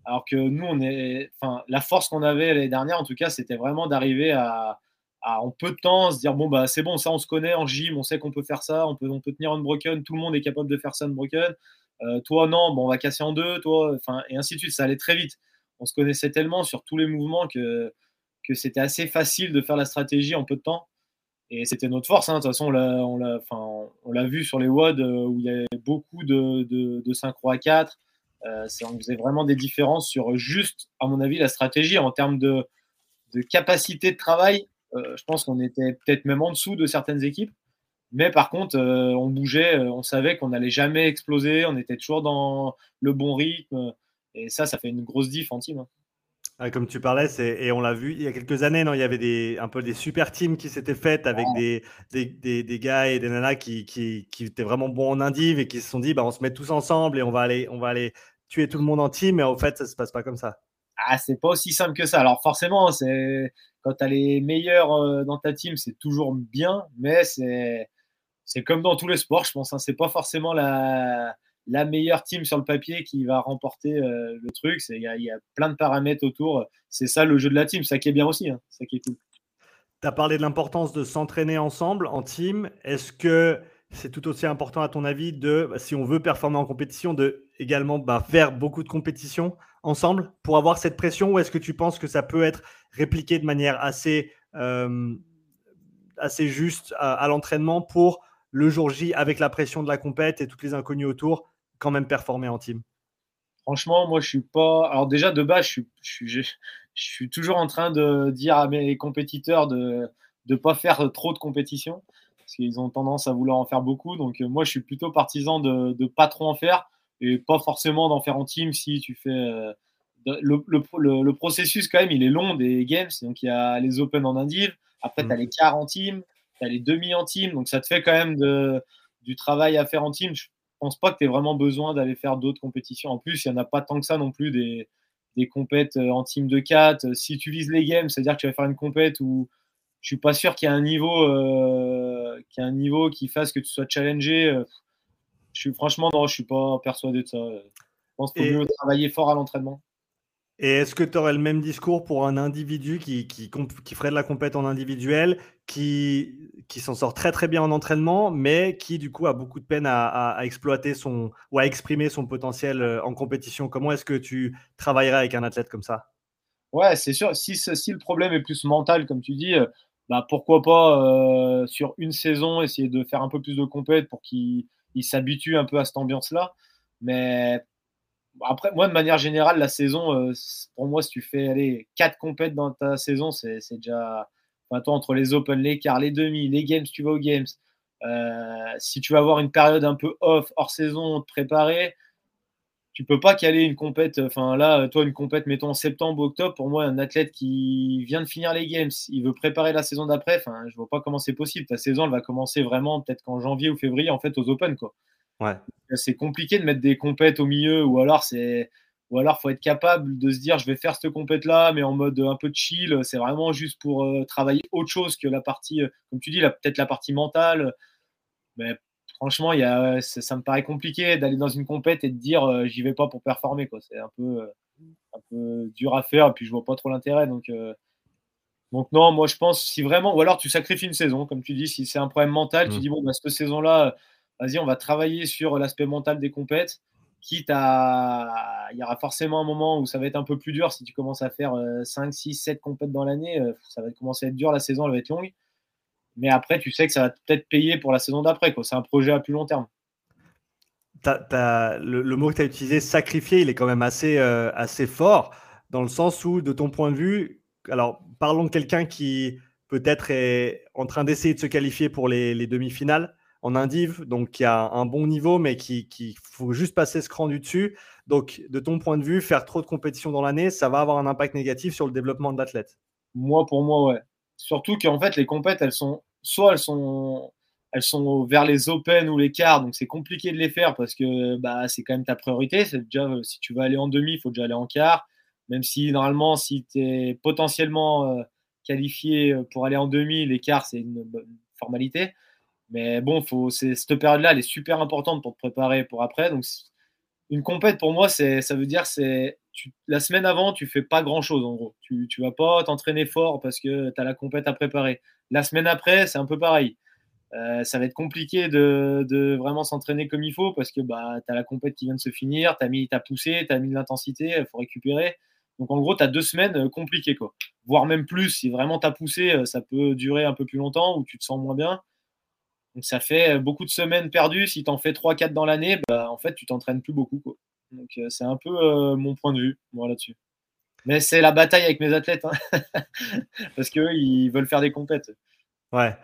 Alors que nous, on est, enfin, la force qu'on avait l'année dernière, en tout cas, c'était vraiment d'arriver à, en peu de temps se dire bon bah c'est bon, ça on se connaît en gym, on sait qu'on peut faire ça, on peut, on peut tenir un broken, tout le monde est capable de faire ça broken. Euh, toi non, bon on va casser en deux, toi, enfin et ainsi de suite, ça allait très vite. On se connaissait tellement sur tous les mouvements que que c'était assez facile de faire la stratégie en peu de temps. Et c'était notre force. Hein. De toute façon, on l'a vu sur les WOD euh, où il y avait beaucoup de, de, synchro à 4. Euh, on faisait vraiment des différences sur juste, à mon avis, la stratégie en termes de, de capacité de travail. Je pense qu'on était peut-être même en dessous de certaines équipes. Mais par contre, on bougeait, on savait qu'on n'allait jamais exploser, on était toujours dans le bon rythme. Et ça, ça fait une grosse diff en team. Hein comme tu parlais, et on l'a vu il y a quelques années, non, il y avait des, un peu des super teams qui s'étaient faites avec des, des, des, gars et des nanas qui, qui, qui, étaient vraiment bons en indiv et qui se sont dit bah, on se met tous ensemble et on va aller, on va aller tuer tout le monde en team, mais au fait, ça se passe pas comme ça. Ah, c'est pas aussi simple que ça. Alors forcément, c'est quand tu as les meilleurs euh, dans ta team, c'est toujours bien, mais c'est c'est comme dans tous les sports, je pense. Hein. C'est pas forcément la, meilleure team sur le papier qui va remporter euh, le truc. Il y, a plein de paramètres autour. C'est ça le jeu de la team, ça qui est bien aussi. Hein. Ça qui est cool. Tu as parlé de l'importance de s'entraîner ensemble en team. Est-ce que c'est tout aussi important à ton avis de, si on veut performer en compétition, de également bah, faire beaucoup de compétitions ensemble pour avoir cette pression? Ou est-ce que tu penses que ça peut être répliqué de manière assez, euh, assez juste à, l'entraînement pour le jour J avec la pression de la compète et toutes les inconnues autour, quand même performer en team Franchement, moi je suis pas. Alors déjà de base, je suis, je, suis toujours en train de dire à mes compétiteurs de ne pas faire trop de compétitions parce qu'ils ont tendance à vouloir en faire beaucoup. Donc moi je suis plutôt partisan de ne pas trop en faire et pas forcément d'en faire en team si tu fais. Euh, le, le, le, processus, quand même, il est long des games. Donc, il y a les Open en indiv. Après, tu as les quarts en team. Tu as les demi en team. Donc, ça te fait quand même de, du travail à faire en team. Je pense pas que tu aies vraiment besoin d'aller faire d'autres compétitions. En plus, il n'y en a pas tant que ça non plus des, des compètes euh, en team de 4. Si tu vises les games, c'est-à-dire que tu vas faire une compète où je suis pas sûr qu'il y ait un niveau, euh, qu'il y ait un niveau qui fasse que tu sois challengé. Euh, je suis franchement, non, je suis pas persuadé de ça. Je pense qu'il faut mieux travailler fort à l'entraînement. Et est-ce que tu aurais le même discours pour un individu qui, qui, qui ferait de la compète en individuel, qui, qui s'en sort très très bien en entraînement, mais qui du coup a beaucoup de peine à, exploiter son ou à exprimer son potentiel euh, en compétition? Comment est-ce que tu travaillerais avec un athlète comme ça? Ouais, c'est sûr. Si, si, le problème est plus mental, comme tu dis, euh, bah pourquoi pas euh, sur une saison essayer de faire un peu plus de compète pour qu'il il s'habitue un peu à cette ambiance-là. Mais après, moi, de manière générale, la saison, euh, pour moi, si tu fais aller quatre compètes dans ta saison, c'est déjà. Enfin, entre les Open, les quarts, les demi, les games, tu vas aux games. Euh, si tu vas avoir une période un peu off, hors saison, te préparer, tu peux pas caler une compète. Enfin, là, toi, une compète, mettons en septembre, octobre, pour moi, un athlète qui vient de finir les games, il veut préparer la saison d'après, enfin, je vois pas comment c'est possible. Ta saison, elle va commencer vraiment peut-être qu'en janvier ou février, en fait, aux Open, quoi. Ouais. C'est compliqué de mettre des compètes au milieu, ou alors c'est. Ou alors, faut être capable de se dire, je vais faire cette compète-là, mais en mode un peu chill. C'est vraiment juste pour euh, travailler autre chose que la partie, euh, comme tu dis, peut-être la partie mentale. Mais franchement, y a, ça me paraît compliqué d'aller dans une compète et de dire euh, j'y vais pas pour performer. C'est un peu, un peu dur à faire, et puis je vois pas trop l'intérêt. Donc, donc, non, moi je pense, si vraiment, ou alors tu sacrifies une saison, comme tu dis, si c'est un problème mental, tu mmh. dis bon, bah, cette saison-là, vas-y, on va travailler sur l'aspect mental des compètes. Quitte à. Il y aura forcément un moment où ça va être un peu plus dur si tu commences à faire 5, 6, 7 compètes dans l'année. ça va commencer à être dur, la saison, elle va être longue. Mais après, tu sais que ça va peut-être payer pour la saison d'après. C'est un projet à plus long terme. le, mot que tu as utilisé, sacrifier, il est quand même assez, euh, assez fort, dans le sens où, de ton point de vue, alors parlons de quelqu'un qui peut-être est en train d'essayer de se qualifier pour les, demi-finales en indiv, donc qui a un bon niveau, mais qui, faut juste passer ce cran du dessus. Donc, de ton point de vue, faire trop de compétitions dans l'année, ça va avoir un impact négatif sur le développement de l'athlète? Moi, pour moi, ouais. Surtout qu'en fait, les compètes, elles sont soit elles sont, elles sont vers les Open ou les quarts, donc c'est compliqué de les faire parce que bah, c'est quand même ta priorité. C'est déjà, si tu veux aller en demi, il faut déjà aller en quart. Même si normalement, si tu es potentiellement euh, qualifié pour aller en demi, les c'est une, formalité. Mais bon, faut, cette période-là, elle est super importante pour te préparer pour après. Donc, une compète, pour moi, ça veut dire c'est la semaine avant, tu fais pas grand-chose en gros. Tu, tu vas pas t'entraîner fort parce que tu as la compète à préparer. La semaine après, c'est un peu pareil. Euh, ça va être compliqué de, vraiment s'entraîner comme il faut parce que bah, tu as la compète qui vient de se finir, tu as, mis, as poussé, tu as mis de l'intensité, il faut récupérer. Donc en gros, tu as deux semaines euh, compliquées, quoi. voire même plus. Si vraiment tu as poussé, euh, ça peut durer un peu plus longtemps ou tu te sens moins bien. Donc ça fait beaucoup de semaines perdues. Si tu en fais 3-4 dans l'année, bah, en fait, tu t'entraînes plus beaucoup. Quoi. Donc c'est un peu mon point de vue moi là-dessus. Mais c'est la bataille avec mes athlètes, hein. <laughs> parce qu'eux, ils veulent faire des compètes. Ouais,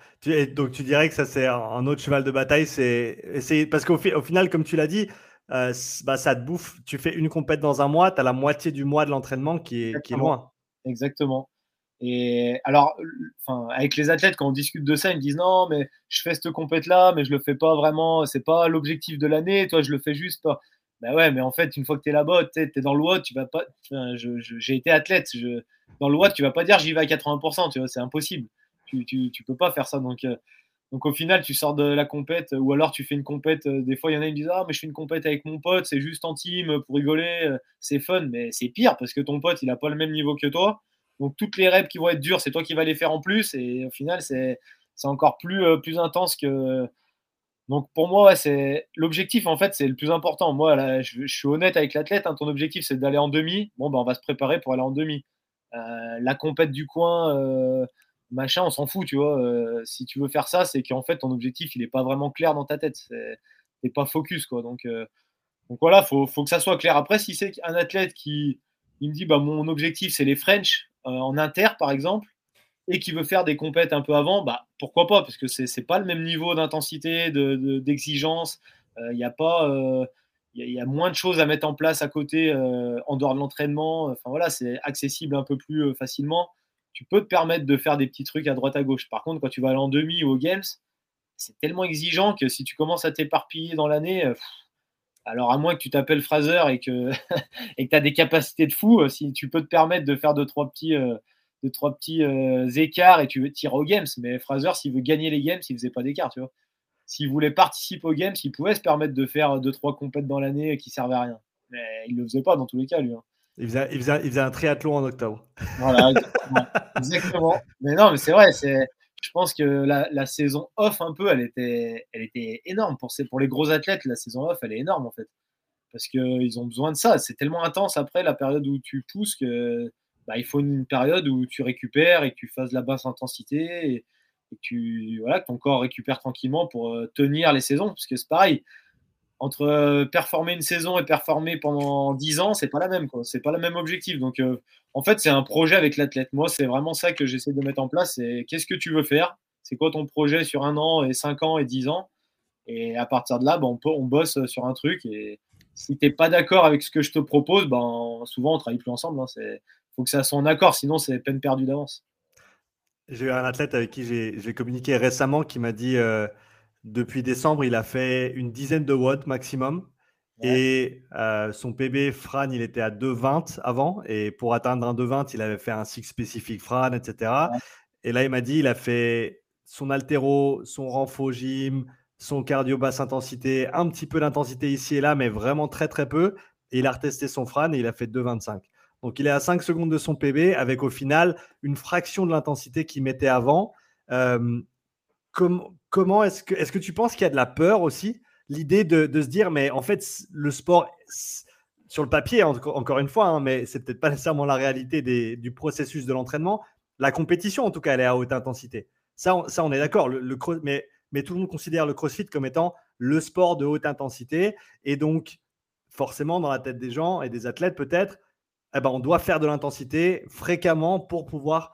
donc tu dirais que ça c'est un autre cheval de bataille, c'est parce qu'au au final, comme tu l'as dit, euh, bah, ça te bouffe. Tu fais une compète dans un mois, tu as la moitié du mois de l'entraînement qui est, qui est loin. Exactement. Et alors, avec les athlètes, quand on discute de ça, ils me disent non, mais je fais cette compète là, mais je le fais pas vraiment, c'est pas l'objectif de l'année, toi je le fais juste pas. Bah ouais, mais en fait, une fois que tu es là-bas, tu es dans le WOD, tu vas pas. J'ai été athlète. Dans le WOD, tu vas pas dire j'y vais à 80%, tu vois, c'est impossible. Tu, tu, tu, peux pas faire ça. Donc, euh, donc au final, tu sors de la compète, ou alors tu fais une compète. Euh, des fois, il y en a qui me disent Ah, mais je fais une compète avec mon pote, c'est juste en team pour rigoler, euh, c'est fun, mais c'est pire parce que ton pote, il a pas le même niveau que toi. Donc toutes les reps qui vont être dures, c'est toi qui vas les faire en plus, et au final, c'est encore plus, plus intense que donc pour moi, c'est l'objectif en fait, c'est le plus important. Moi, je, suis honnête avec l'athlète. Hein. ton objectif, c'est d'aller en demi. Bon, ben, on va se préparer pour aller en demi. Euh, la compète du coin, euh, machin, on s'en fout, tu vois. Euh, si tu veux faire ça, c'est qu'en fait, ton objectif, il n'est pas vraiment clair dans ta tête. T'es pas focus, quoi. Donc, donc voilà, faut, faut que ça soit clair. Après, si c'est un athlète qui il me dit, bah, mon objectif, c'est les French en inter, par exemple et qui veut faire des compètes un peu avant, bah, pourquoi pas Parce que c'est n'est pas le même niveau d'intensité, d'exigence. De, il y a pas, il y, a moins de choses à mettre en place à côté euh, en dehors de l'entraînement. Enfin voilà, c'est accessible un peu plus euh, facilement. Tu peux te permettre de faire des petits trucs à droite à gauche. Par contre, quand tu vas aller en demi ou aux games, c'est tellement exigeant que si tu commences à t'éparpiller dans l'année, euh, alors à moins que tu t'appelles Fraser et que <laughs> et tu as des capacités de fou, si tu peux te permettre de faire deux trois petits de trois petits euh, écarts et tu veux tirer aux games. Mais Fraser, s'il veut gagner les games, il faisait pas d'écart, tu vois. S'il voulait participer aux games, il pouvait se permettre de faire deux, trois compètes dans l'année qui servaient à rien. Mais il le faisait pas dans tous les cas, lui. Hein. Il, faisait, il, faisait, un triathlon en octobre. Voilà, <laughs> exactement. Mais non, mais c'est vrai, c'est. Je pense que la, saison off, un peu, elle était, elle était énorme. Pour, pour les gros athlètes, la saison off, elle est énorme, en fait. Parce qu'ils ont besoin de ça. C'est tellement intense après la période où tu pousses que bah, il faut une période où tu récupères et que tu fasses la basse intensité et, que, ton corps récupère tranquillement pour euh, tenir les saisons. Parce que c'est pareil, entre euh, performer une saison et performer pendant 10 ans, c'est pas la même. C'est pas le même objectif. Donc, euh, en fait, c'est un projet avec l'athlète. Moi, c'est vraiment ça que j'essaie de mettre en place. C'est qu'est-ce que tu veux faire? C'est quoi ton projet sur un an et 5 ans et 10 ans? Et à partir de là, bah, on, bosse sur un truc. Et si tu n'es pas d'accord avec ce que je te propose, ben, souvent, on travaille plus ensemble. Hein. C'est faut que ça soit en accord, sinon c'est peine perdue d'avance. J'ai un athlète avec qui j'ai communiqué récemment qui m'a dit euh, depuis décembre, il a fait une dizaine de watts maximum. Et euh, son PB Fran, il était à 2,20 avant. Et pour atteindre un 2,20, il avait fait un cycle spécifique Fran, etc. Et là, il m'a dit il a fait son altéro, son renfo gym, son cardio basse intensité, un petit peu d'intensité ici et là, mais vraiment très très peu. Et il a retesté son Fran et il a fait 2,25. Donc il est à 5 secondes de son PB avec au final une fraction de l'intensité qu'il mettait avant. Euh, comment est-ce que, est que tu penses qu'il y a de la peur aussi L'idée de, se dire, mais en fait, le sport, sur le papier, encore une fois, hein, mais c'est peut-être pas nécessairement la réalité du processus de l'entraînement. La compétition, en tout cas, elle est à haute intensité. Ça, on, ça, on est d'accord. Le, mais, mais tout le monde considère le crossfit comme étant le sport de haute intensité. Et donc, forcément, dans la tête des gens et des athlètes, peut-être, eh ben, on doit faire de l'intensité fréquemment pour pouvoir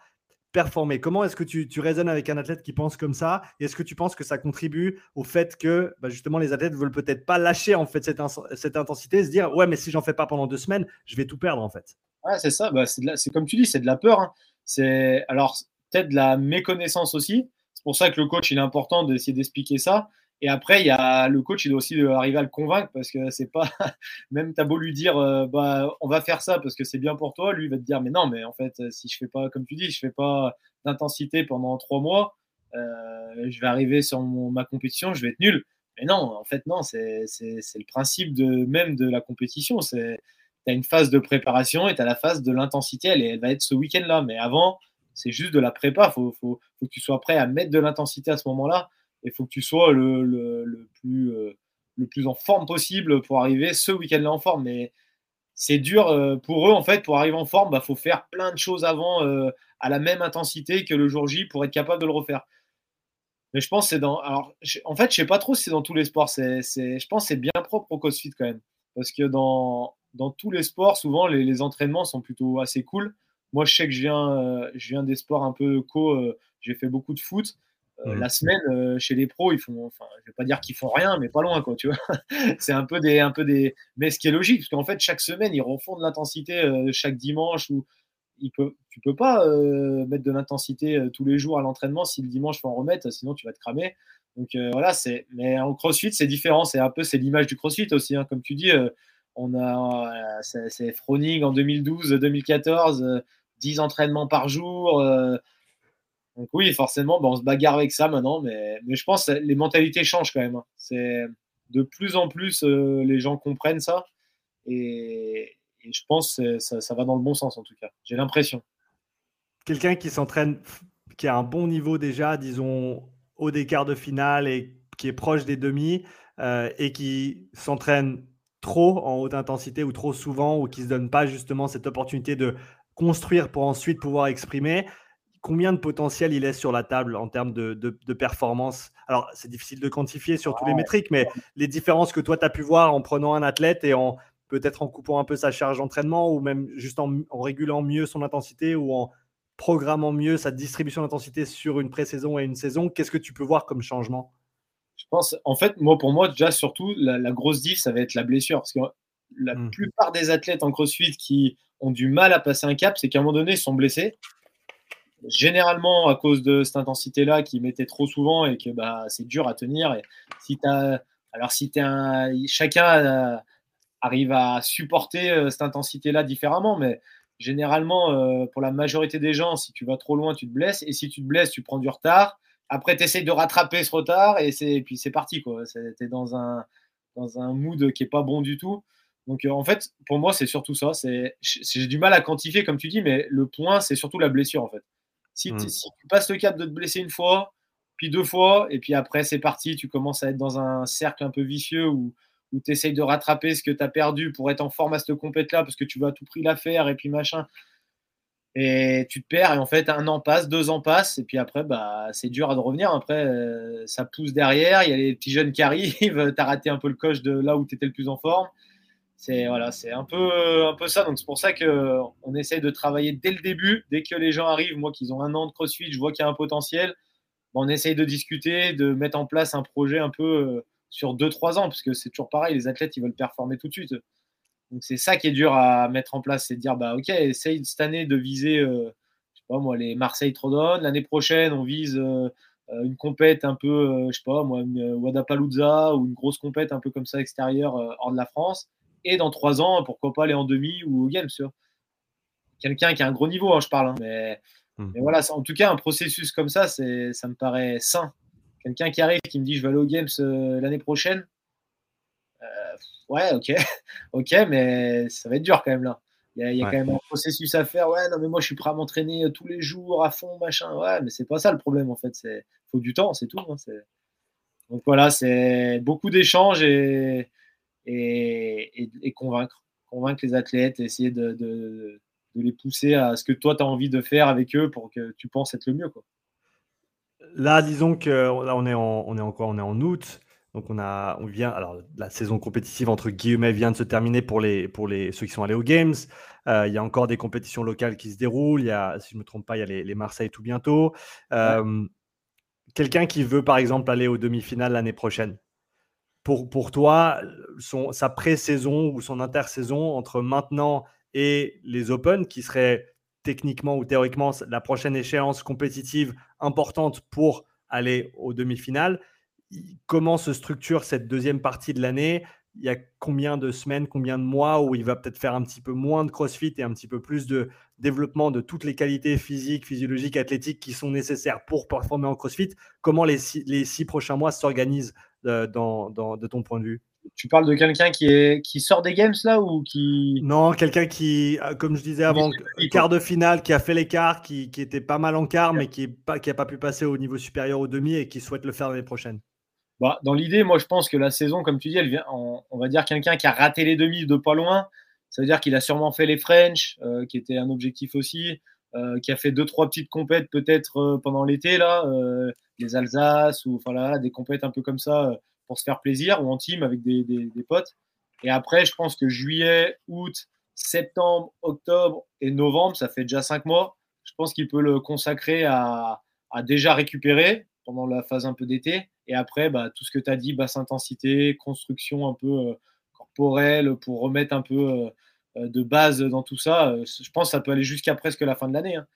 performer. Comment est-ce que tu, tu, raisonnes avec un athlète qui pense comme ça? Est-ce que tu penses que ça contribue au fait que bah, justement les athlètes veulent peut-être pas lâcher en fait cette, cette intensité, se dire ouais mais si j'en fais pas pendant deux semaines, je vais tout perdre en fait? C'est ça, bah, c'est comme tu dis, c'est de la peur. Hein. C'est alors peut-être de la méconnaissance aussi. C'est pour ça que le coach il est important d'essayer d'expliquer ça. Et après, il y a le coach, il doit aussi arriver à le convaincre parce que c'est pas, <laughs> même t'as beau lui dire, euh, bah, on va faire ça parce que c'est bien pour toi, lui va te dire, mais non, mais en fait, si je fais pas, comme tu dis, je fais pas d'intensité pendant trois mois, euh, je vais arriver sur ma compétition, je vais être nul. Mais non, en fait, non, c'est le principe même de la compétition. C'est, as une phase de préparation et as la phase de l'intensité, elle, elle, va être ce week-end-là. Mais avant, c'est juste de la prépa. Faut, faut, faut, que tu sois prêt à mettre de l'intensité à ce moment-là il faut que tu sois le, le, plus, euh, le plus en forme possible pour arriver ce week-end-là en forme. Mais c'est dur euh, pour eux, en fait, pour arriver en forme, il bah, faut faire plein de choses avant euh, à la même intensité que le jour J pour être capable de le refaire. Mais je pense que c'est dans. En fait, je sais pas trop si c'est dans tous les sports. Je pense que c'est bien propre au CrossFit quand même. Parce que dans, tous les sports, souvent, les, entraînements sont plutôt assez cool. Moi, je sais que je viens, je viens des sports un peu co. j'ai fait beaucoup de foot. Euh, la semaine, euh, chez les pros, ils font, enfin, je vais pas dire qu'ils font rien, mais pas loin, quoi, tu vois. <laughs> c'est un peu des, un peu des, mais ce qui est logique, parce qu'en fait, chaque semaine, ils refont de l'intensité euh, chaque dimanche ou il peut, tu peux pas mettre de l'intensité tous les jours à l'entraînement si le dimanche faut en remettre, sinon tu vas te cramer. Donc voilà, c'est, mais en CrossFit, c'est différent. C'est un peu, c'est l'image du CrossFit aussi, hein. comme tu dis. On a, c'est Froning en 2012, 2014, 10 entraînements par jour. Donc oui, forcément, on se bagarre avec ça maintenant, mais, je pense que les mentalités changent quand même. Hein. C'est de plus en plus les gens comprennent ça et, je pense que ça, va dans le bon sens en tout cas. J'ai l'impression. Quelqu'un qui s'entraîne, qui a un bon niveau déjà, disons au des quarts de finale et qui est proche des demi euh, et qui s'entraîne trop en haute intensité ou trop souvent ou qui se donne pas justement cette opportunité de construire pour ensuite pouvoir exprimer, combien de potentiel il est sur la table en termes de, de, performance? Alors, c'est difficile de quantifier sur tous les métriques, mais les différences que toi, tu as pu voir en prenant un athlète et en peut-être en coupant un peu sa charge d'entraînement ou même juste en, en, régulant mieux son intensité ou en programmant mieux sa distribution d'intensité sur une pré-saison et une saison, qu'est-ce que tu peux voir comme changement? Je pense, en fait, moi, pour moi, déjà, surtout, la, grosse diff, ça va être la blessure. Parce que la hmm. plupart des athlètes en crossfit qui ont du mal à passer un cap, c'est qu'à un moment donné, ils sont blessés. Généralement, à cause de cette intensité-là qui mettait trop souvent et que bah, c'est dur à tenir. Et si as, alors, si es un, chacun euh, arrive à supporter euh, cette intensité-là différemment, mais généralement, euh, pour la majorité des gens, si tu vas trop loin, tu te blesses. Et si tu te blesses, tu prends du retard. Après, tu essayes de rattraper ce retard et, puis c'est parti. Tu es dans un, dans un mood qui n'est pas bon du tout. Donc, en fait, pour moi, c'est surtout ça. J'ai du mal à quantifier, comme tu dis, mais le point, c'est surtout la blessure, en fait. Si, mmh. si, tu passes le cap de te blesser une fois, puis deux fois, et puis après, c'est parti, tu commences à être dans un cercle un peu vicieux où où tu essayes de rattraper ce que tu as perdu pour être en forme à cette compète-là, parce que tu vas à tout prix la faire, et puis machin. Et tu te perds, et en fait, un an passe, deux ans passent, et puis après, bah, c'est dur de revenir. Après, euh, ça pousse derrière, il y a les petits jeunes qui <laughs> arrivent, tu as raté un peu le coche de là où tu étais le plus en forme. C'est voilà, c'est un peu, un peu ça. Donc, c'est pour ça qu'on essaye de travailler dès le début, dès que les gens arrivent, moi, qu'ils ont un an de crossfit, je vois qu'il y a un potentiel. on essaye de discuter, de mettre en place un projet un peu euh, sur 2-3 ans, parce que c'est toujours pareil, les athlètes, ils veulent performer tout de suite. Donc c'est ça qui est dur à mettre en place, c'est de dire, bah ok, essaye cette année de viser, euh, sais pas moi, les Marseille Trodon. L'année prochaine, on vise euh, euh, une compète un peu, je sais pas moi, une Wadapalooza ou une grosse compète un peu comme ça extérieure hors de la France. Et dans 3 ans, pourquoi pas aller en demi ou au Games, Quelqu'un qui a un gros niveau, hein, je parle. Hein. mais, mmh. mais, voilà, en tout cas, un processus comme ça, ça me paraît sain Quelqu'un qui arrive qui me dit je vais aller aux Games euh, l'année prochaine. Euh, ouais, ok, <laughs> ok, mais ça va être dur quand même là. Il y a, quand même un processus à faire. Ouais, non, mais moi je suis prêt à m'entraîner euh, tous les jours à fond, machin. Ouais, mais c'est pas ça le problème en fait. Il faut du temps, c'est tout. Hein, Donc voilà, c'est beaucoup d'échanges et, et, convaincre. Convaincre les athlètes, essayer de, de, de, les pousser à ce que toi tu as envie de faire avec eux pour que tu penses être le mieux. Quoi. Là, disons que là, on est en, on est encore, on est en août. Donc on a, on vient, alors la saison compétitive entre guillemets vient de se terminer pour les, pour les ceux qui sont allés aux Games. Euh, il y a encore des compétitions locales qui se déroulent. Il y a, si je me trompe pas, il y a les, Marseille tout bientôt. Euh, quelqu'un qui veut par exemple aller aux demi-finales l'année prochaine? Pour, pour toi, son, sa pré-saison ou son intersaison entre maintenant et les Open, qui seraient techniquement ou théoriquement la prochaine échéance compétitive importante pour aller aux demi-finales. Comment se structure cette deuxième partie de l'année? Il y a combien de semaines, combien de mois où il va peut-être faire un petit peu moins de crossfit et un petit peu plus de développement de toutes les qualités physiques, physiologiques, athlétiques qui sont nécessaires pour performer en crossfit? Comment les six, prochains mois s'organisent euh, de ton point de vue? Tu parles de quelqu'un qui, est, qui sort des games là ou qui. Non, quelqu'un qui, euh, comme je disais avant, quart de finale, qui a fait l'écart, qui, qui, était pas mal en quart, mais qui n'a pas, qui a pas pu passer au niveau supérieur au demi et qui souhaite le faire l'année prochaine. Bah, dans l'idée, moi je pense que la saison, comme tu dis, elle vient, on, va dire quelqu'un qui a raté les demi de pas loin. Ça veut dire qu'il a sûrement fait les French, euh, qui était un objectif aussi, qui a fait deux, trois petites compètes peut-être pendant l'été, là, les Alsace, ou enfin là, des compètes un peu comme ça pour se faire plaisir ou en team avec des, potes. Et après, je pense que juillet, août, septembre, octobre et novembre, ça fait déjà cinq mois. Je pense qu'il peut le consacrer à, déjà récupérer pendant la phase un peu d'été. Et après, bah, tout ce que tu as dit, basse intensité, construction un peu euh, corporelle pour remettre un peu euh, euh, de base dans tout ça. je pense que ça peut aller jusqu'à presque la fin de l'année. Hein.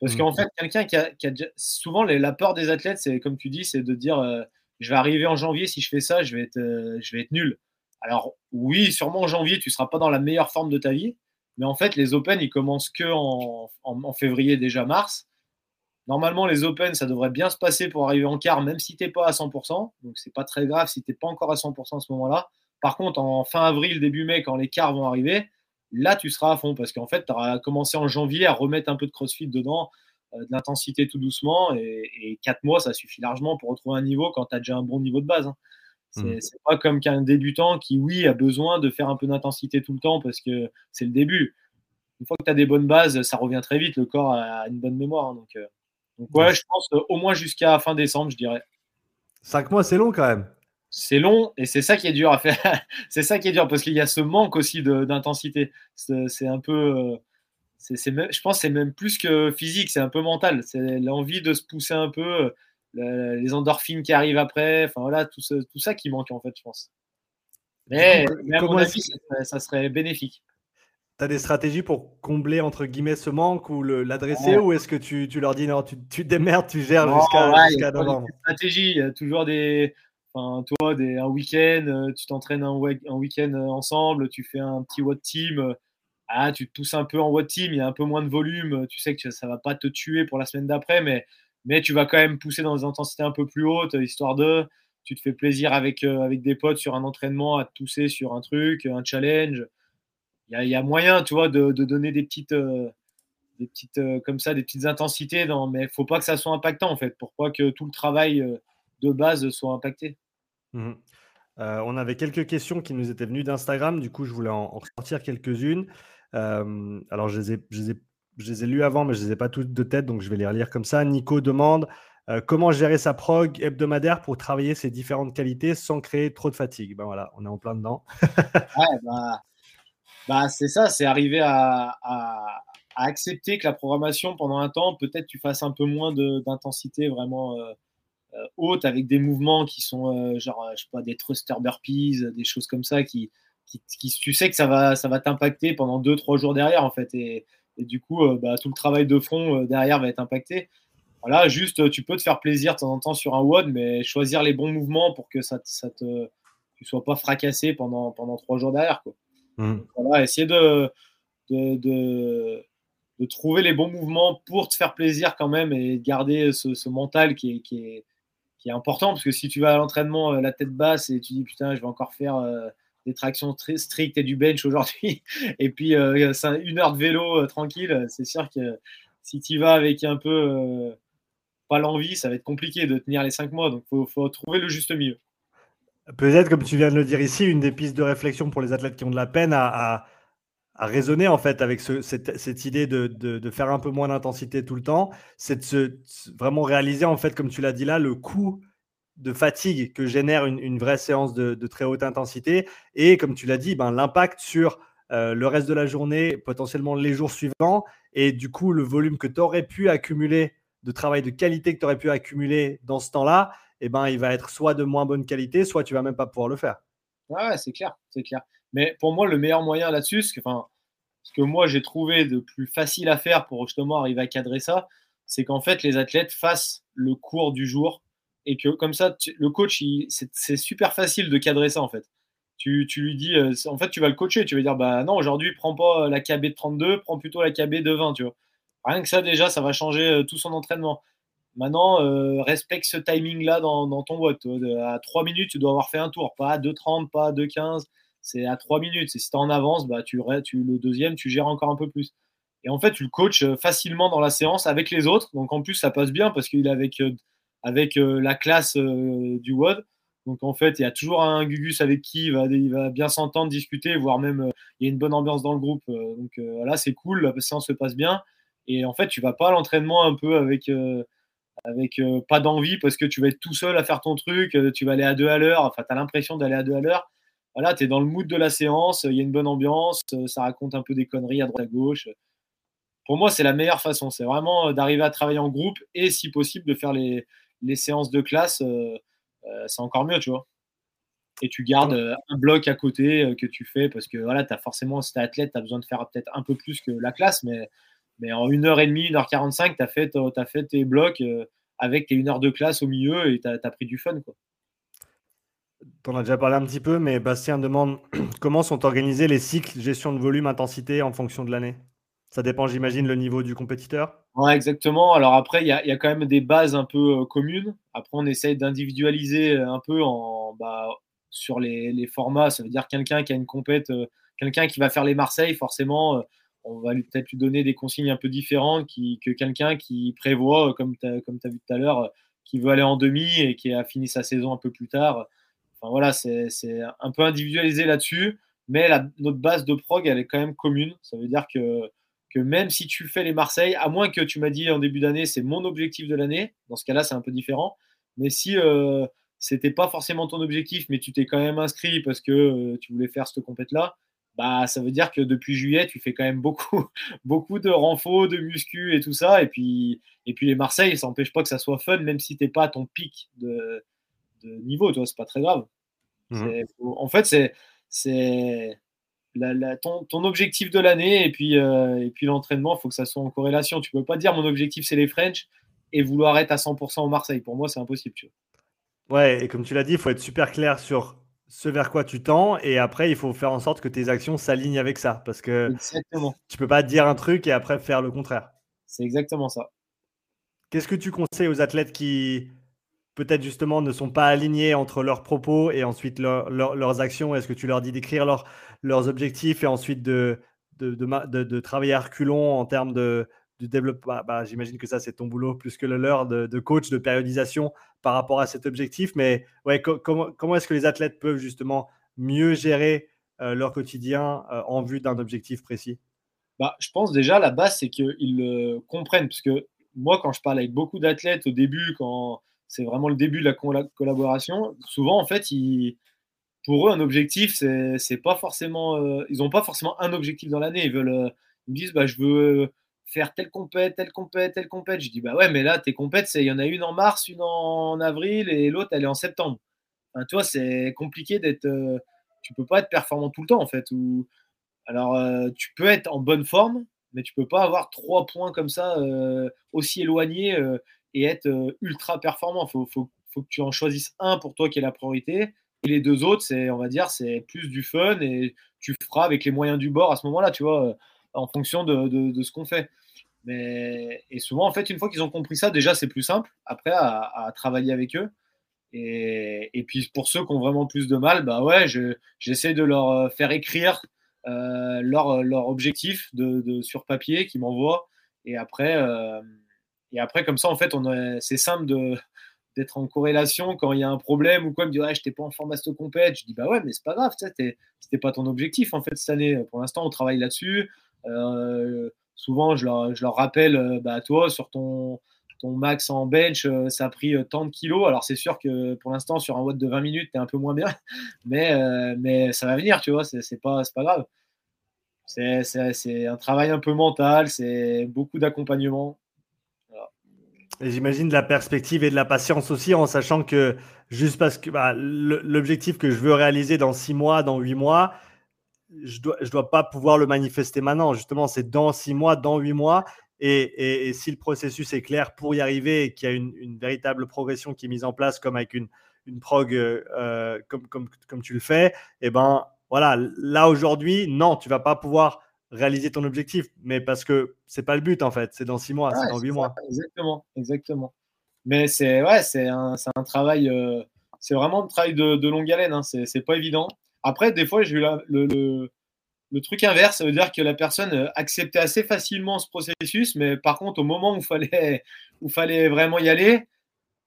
Parce mmh. qu'en fait, quelqu'un qui a, souvent la peur des athlètes, c'est comme tu dis, c'est de dire je vais arriver en janvier, si je fais ça, je vais être, euh, je vais être nul. Alors, oui, sûrement en janvier, tu ne seras pas dans la meilleure forme de ta vie. Mais en fait, les Open, ils commencent que en, février, déjà mars. Normalement, les Open, ça devrait bien se passer pour arriver en quart, même si tu n'es pas à 100%. Donc, c'est pas très grave si tu n'es pas encore à 100% à ce moment-là. Par contre, en fin avril, début mai, quand les quarts vont arriver, là, tu seras à fond parce qu'en fait, tu auras commencé en janvier à remettre un peu de crossfit dedans, euh, de l'intensité tout doucement. Et, quatre mois, ça suffit largement pour retrouver un niveau quand tu as déjà un bon niveau de base. Hein. Mmh. C'est pas comme qu'un débutant qui, oui, a besoin de faire un peu d'intensité tout le temps parce que c'est le début. Une fois que tu as des bonnes bases, ça revient très vite. Le corps a une bonne mémoire. Hein, donc, euh, donc, ouais, je pense au moins jusqu'à fin décembre, je dirais. Cinq mois, c'est long quand même. C'est long et c'est ça qui est dur à faire. <laughs> c'est ça qui est dur parce qu'il y a ce manque aussi d'intensité. C'est un peu. Euh, je pense que c'est même plus que physique, c'est un peu mental. C'est l'envie de se pousser un peu les endorphines qui arrivent après, enfin voilà, tout, tout, ça qui manque en fait, je pense. Mais, à mon avis, ça, serait bénéfique. Tu as des stratégies pour combler entre guillemets ce manque ou l'adresser ou est-ce que tu, tu, leur dis non, tu, tu démerdes, tu gères jusqu'à novembre? stratégie, il y a toujours des. Toi, des, un week-end, euh, tu t'entraînes un, un week-end euh, ensemble, tu fais un petit what team. Euh, ah, tu te pousses un peu en what team, il y a un peu moins de volume, tu sais que ça va pas te tuer pour la semaine d'après, mais mais tu vas quand même pousser dans des intensités un peu plus hautes, histoire de, tu te fais plaisir avec, avec des potes sur un entraînement, à te pousser sur un truc, un challenge. Il y a, moyen, tu vois, de, donner des petites, euh, des petites euh, comme ça, des petites intensités, mais faut pas que ça soit impactant, en fait, pour pas que tout le travail de base soit impacté. Mmh on avait quelques questions qui nous étaient venues d'Instagram, du coup, je voulais en, ressortir quelques-unes. alors, je les ai, lus avant, mais je ne les ai pas toutes de tête, donc je vais les relire comme ça. Nico demande comment gérer sa prog hebdomadaire pour travailler ses différentes qualités sans créer trop de fatigue? Ben voilà, on est en plein dedans. bah, bah, c'est ça, c'est arriver à, accepter que la programmation pendant un temps, peut-être tu fasses un peu moins d'intensité vraiment haute avec des mouvements qui sont genre, je sais pas, des thruster burpees, des choses comme ça qui, qui, tu sais que ça va, ça va t'impacter pendant 2-3 jours derrière en fait. Et, et du coup, euh, bah, tout le travail de euh, derrière va être impacté. Voilà, juste, euh, tu peux te faire plaisir de temps en temps sur un WOD, mais choisir les bons mouvements pour que ça, ça te, tu sois pas fracassé pendant, pendant trois jours derrière. Quoi. Mmh. voilà, essayer de, de, de, trouver les bons mouvements pour te faire plaisir quand même et garder ce, ce mental qui est, qui, est, qui est important. Parce que si tu vas à l'entraînement la tête basse et tu dis putain, je vais encore faire des tractions très strictes et du bench aujourd'hui, <laughs> et puis euh, une heure de vélo euh, tranquille, c'est sûr que si tu vas avec un peu euh, pas l'envie, ça va être compliqué de tenir les cinq mois. Donc, il faut, trouver le juste milieu. Peut-être, comme tu viens de le dire ici, une des pistes de réflexion pour les athlètes qui ont de la peine à, raisonner en fait avec cette, idée de, faire un peu moins d'intensité tout le temps, c'est de se, vraiment réaliser en fait, comme tu l'as dit là, le coût de fatigue que génère une, vraie séance de, très haute intensité et, comme tu l'as dit, ben, l'impact sur euh, le reste de la journée, potentiellement les jours suivants, et du coup le volume que tu aurais pu accumuler de travail de qualité que tu aurais pu accumuler dans ce temps-là, eh ben, il va être soit de moins bonne qualité, soit tu vas même pas pouvoir le faire. Ouais, c'est clair, c'est clair. Mais pour moi, le meilleur moyen là-dessus, ce que, ce que moi j'ai trouvé de plus facile à faire pour justement arriver à cadrer ça, c'est qu'en fait les athlètes fassent le cours du jour et que comme ça, le coach, c'est super facile de cadrer ça en fait. Tu, lui dis, euh, en fait, tu vas le coacher, tu vas dire, bah non, aujourd'hui, prends pas la KB de 32, prends plutôt la KB de 20, tu vois. Rien que ça, déjà, ça va changer euh, tout son entraînement. Maintenant, euh, respecte ce timing-là dans, dans, ton vote. À 3 minutes, tu dois avoir fait un tour, pas à 2,30, pas à 2,15. C'est à 3 minutes. Et si tu en avance, bah, tu, le deuxième, tu gères encore un peu plus. Et en fait, tu le coaches facilement dans la séance avec les autres. Donc en plus, ça passe bien parce qu'il est avec avec euh, la classe euh, du WOD. Donc en fait, il y a toujours un Gugus avec qui il va, il va bien s'entendre, discuter, voire même euh, il y a une bonne ambiance dans le groupe. donc là, c'est cool, la séance se passe bien. Et en fait, tu vas pas à l'entraînement un peu avec, avec pas d'envie parce que tu vas être tout seul à faire ton truc, tu vas aller à deux à l'heure, enfin, tu as l'impression d'aller à deux à l'heure. Voilà, tu es dans le mood de la séance, il y a une bonne ambiance, ça raconte un peu des conneries à droite à gauche. Pour moi, c'est la meilleure façon. C'est vraiment d'arriver à travailler en groupe et, si possible, de faire les, les séances de classe, euh, euh, c'est encore mieux, tu vois. Et tu gardes euh, un bloc à côté que tu fais parce que voilà, tu as forcément, si tu es athlète, tu as besoin de faire peut-être un peu plus que la classe, mais, mais en 1h30, 1h45, tu as, fait, as fait tes blocs avec tes 1 heure de classe au milieu et tu as, pris du fun. Quoi. Tu en as déjà parlé un petit peu, mais Bastien demande <clears throat> comment sont organisés les cycles gestion de volume, intensité en fonction de l'année Ça dépend, j'imagine, le niveau du compétiteur Ouais, exactement. Alors après, il y a, quand même des bases un peu euh, communes. Après, on essaye d'individualiser un peu en, bah, sur les, formats. Ça veut dire quelqu'un qui a une compète, euh, quelqu'un qui va faire les Marseille, forcément, euh, on va peut-être lui donner des consignes un peu différentes que quelqu'un qui prévoit, comme tu as, vu tout à l'heure, qui veut aller en demi et qui a fini sa saison un peu plus tard. Voilà, c'est un peu individualisé là-dessus, mais la, notre base de prog, elle est quand même commune. Ça veut dire que, que même si tu fais les Marseille, à moins que tu m'as dit en début d'année, c'est mon objectif de l'année, dans ce cas-là, c'est un peu différent. Mais si euh, c'était pas forcément ton objectif, mais tu t'es quand même inscrit parce que euh, tu voulais faire cette compète-là, bah, ça veut dire que depuis juillet, tu fais quand même beaucoup, <laughs> beaucoup de renfaux, de muscu et tout ça. Et puis, et puis les Marseille, ça n'empêche pas que ça soit fun, même si tu n'es pas à ton pic de, de niveau, toi, c'est pas très grave. Mmh. En fait, c'est c'est la, la, ton, ton, objectif de l'année et puis, euh, et puis l'entraînement, il faut que ça soit en corrélation. Tu peux pas dire mon objectif c'est les French et vouloir être à 100% au Marseille. Pour moi, c'est impossible. Tu vois. Ouais, et comme tu l'as dit, il faut être super clair sur ce vers quoi tu tends et après il faut faire en sorte que tes actions s'alignent avec ça parce que exactement. tu peux pas dire un truc et après faire le contraire. C'est exactement ça. Qu'est-ce que tu conseilles aux athlètes qui peut-être justement ne sont pas alignés entre leurs propos et ensuite leurs actions Est-ce que tu leur dis d'écrire leurs objectifs et ensuite de, de, de, travailler à reculons en termes de, développement bah, bah, J'imagine que ça, c'est ton boulot plus que le leur de, coach, de périodisation par rapport à cet objectif. Mais ouais, comment, comment est-ce que les athlètes peuvent justement mieux gérer euh, leur quotidien euh, en vue d'un objectif précis? Bah, Je pense déjà, la base, c'est qu'ils le comprennent. Parce que moi, quand je parle avec beaucoup d'athlètes au début, quand c'est vraiment le début de la collaboration. Souvent, en fait, ils, pour eux, un objectif, c'est pas forcément. Euh, ils n'ont pas forcément un objectif dans l'année. Ils veulent. Euh, ils me disent, bah, je veux faire telle compète, telle compète, telle compète. Je dis, bah ouais, mais là, tes compètes, il y en a une en mars, une en avril et l'autre, elle est en septembre. Enfin, tu vois, c'est compliqué d'être. Euh, tu peux pas être performant tout le temps, en fait. Ou, alors, tu peux être en bonne forme, mais tu peux pas avoir trois points comme ça, aussi éloignés et être euh, ultra performant. Il faut, faut, faut, que tu en choisisses un pour toi qui est la priorité. Et les deux autres, c'est, on va dire, c'est plus du fun et tu feras avec les moyens du bord à ce moment-là, tu vois, euh, en fonction de, de, ce qu'on fait. Mais, et souvent, en fait, une fois qu'ils ont compris ça, déjà, c'est plus simple après à, travailler avec eux. Et, et, puis pour ceux qui ont vraiment plus de mal, bah ouais, j'essaie de leur euh, faire écrire leur, leur, objectif de, de, sur papier qu'ils m'envoient. Et après, et après, comme ça, en fait, c'est simple d'être en corrélation quand il y a un problème ou quoi. Il me dit, ouais, je n'étais pas en format de compète. Je dis, bah ouais, mais c'est pas grave, c'était pas ton objectif en fait cette année. Pour l'instant, on travaille là-dessus. Euh, souvent, je leur, je leur rappelle, euh, bah, toi, sur ton, ton max en bench, euh, ça a pris tant de kilos. Alors, c'est sûr que pour l'instant, sur un watt de 20 minutes, tu es un peu moins bien, <laughs> mais, mais ça va venir, tu vois, c'est pas, pas grave. C'est un travail un peu mental, c'est beaucoup d'accompagnement. J'imagine de la perspective et de la patience aussi, en sachant que juste parce que bah, l'objectif que je veux réaliser dans six mois, dans huit mois, je dois, je dois pas pouvoir le manifester maintenant. Justement, c'est dans six mois, dans huit mois. Et, et, si le processus est clair pour y arriver et qu'il y a une, une, véritable progression qui est mise en place, comme avec une, une prog euh, comme, comme, comme, tu le fais, et eh ben voilà, là aujourd'hui, non, tu vas pas pouvoir réaliser ton objectif, mais parce que c'est pas le but en fait, c'est dans six mois, c'est dans huit mois. Exactement, exactement. Mais c'est ouais, c'est un, un, travail, euh, c'est vraiment un travail de, de longue haleine, hein, c'est pas évident. Après, des fois, j'ai eu le, le, le, truc inverse, ça veut dire que la personne euh, acceptait assez facilement ce processus, mais par contre, au moment où il fallait, où fallait vraiment y aller,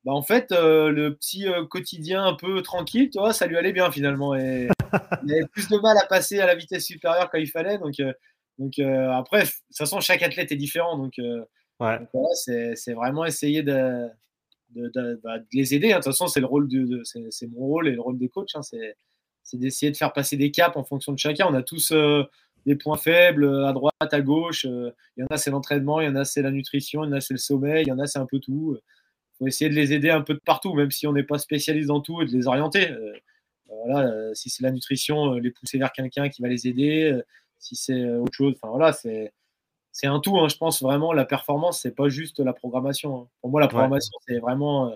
bah en fait, euh, le petit quotidien un peu tranquille, toi, ça lui allait bien finalement. Et <laughs> il avait plus de mal à passer à la vitesse supérieure quand il fallait. Donc, donc euh, après, de toute façon, chaque athlète est différent. Donc, euh, c'est vraiment essayer de, de, bah, les aider. Hein. De toute façon, c'est le rôle de, c'est mon rôle et le rôle des coachs. Hein. C'est d'essayer de faire passer des caps en fonction de chacun. On a tous euh, des points faibles à droite, à gauche. Il y en a, c'est l'entraînement, il y en a, c'est la nutrition, il y en a, c'est le sommeil, il y en a, c'est un peu tout. Il faut essayer de les aider un peu de partout, même si on n'est pas spécialiste dans tout et de les orienter. voilà, si c'est la nutrition, les pousser vers quelqu'un qui va les aider si c'est euh, autre chose. Enfin voilà, c'est c'est un tout. Hein. Je pense vraiment la performance, c'est pas juste la programmation. Hein. Pour moi, la programmation, c'est vraiment euh,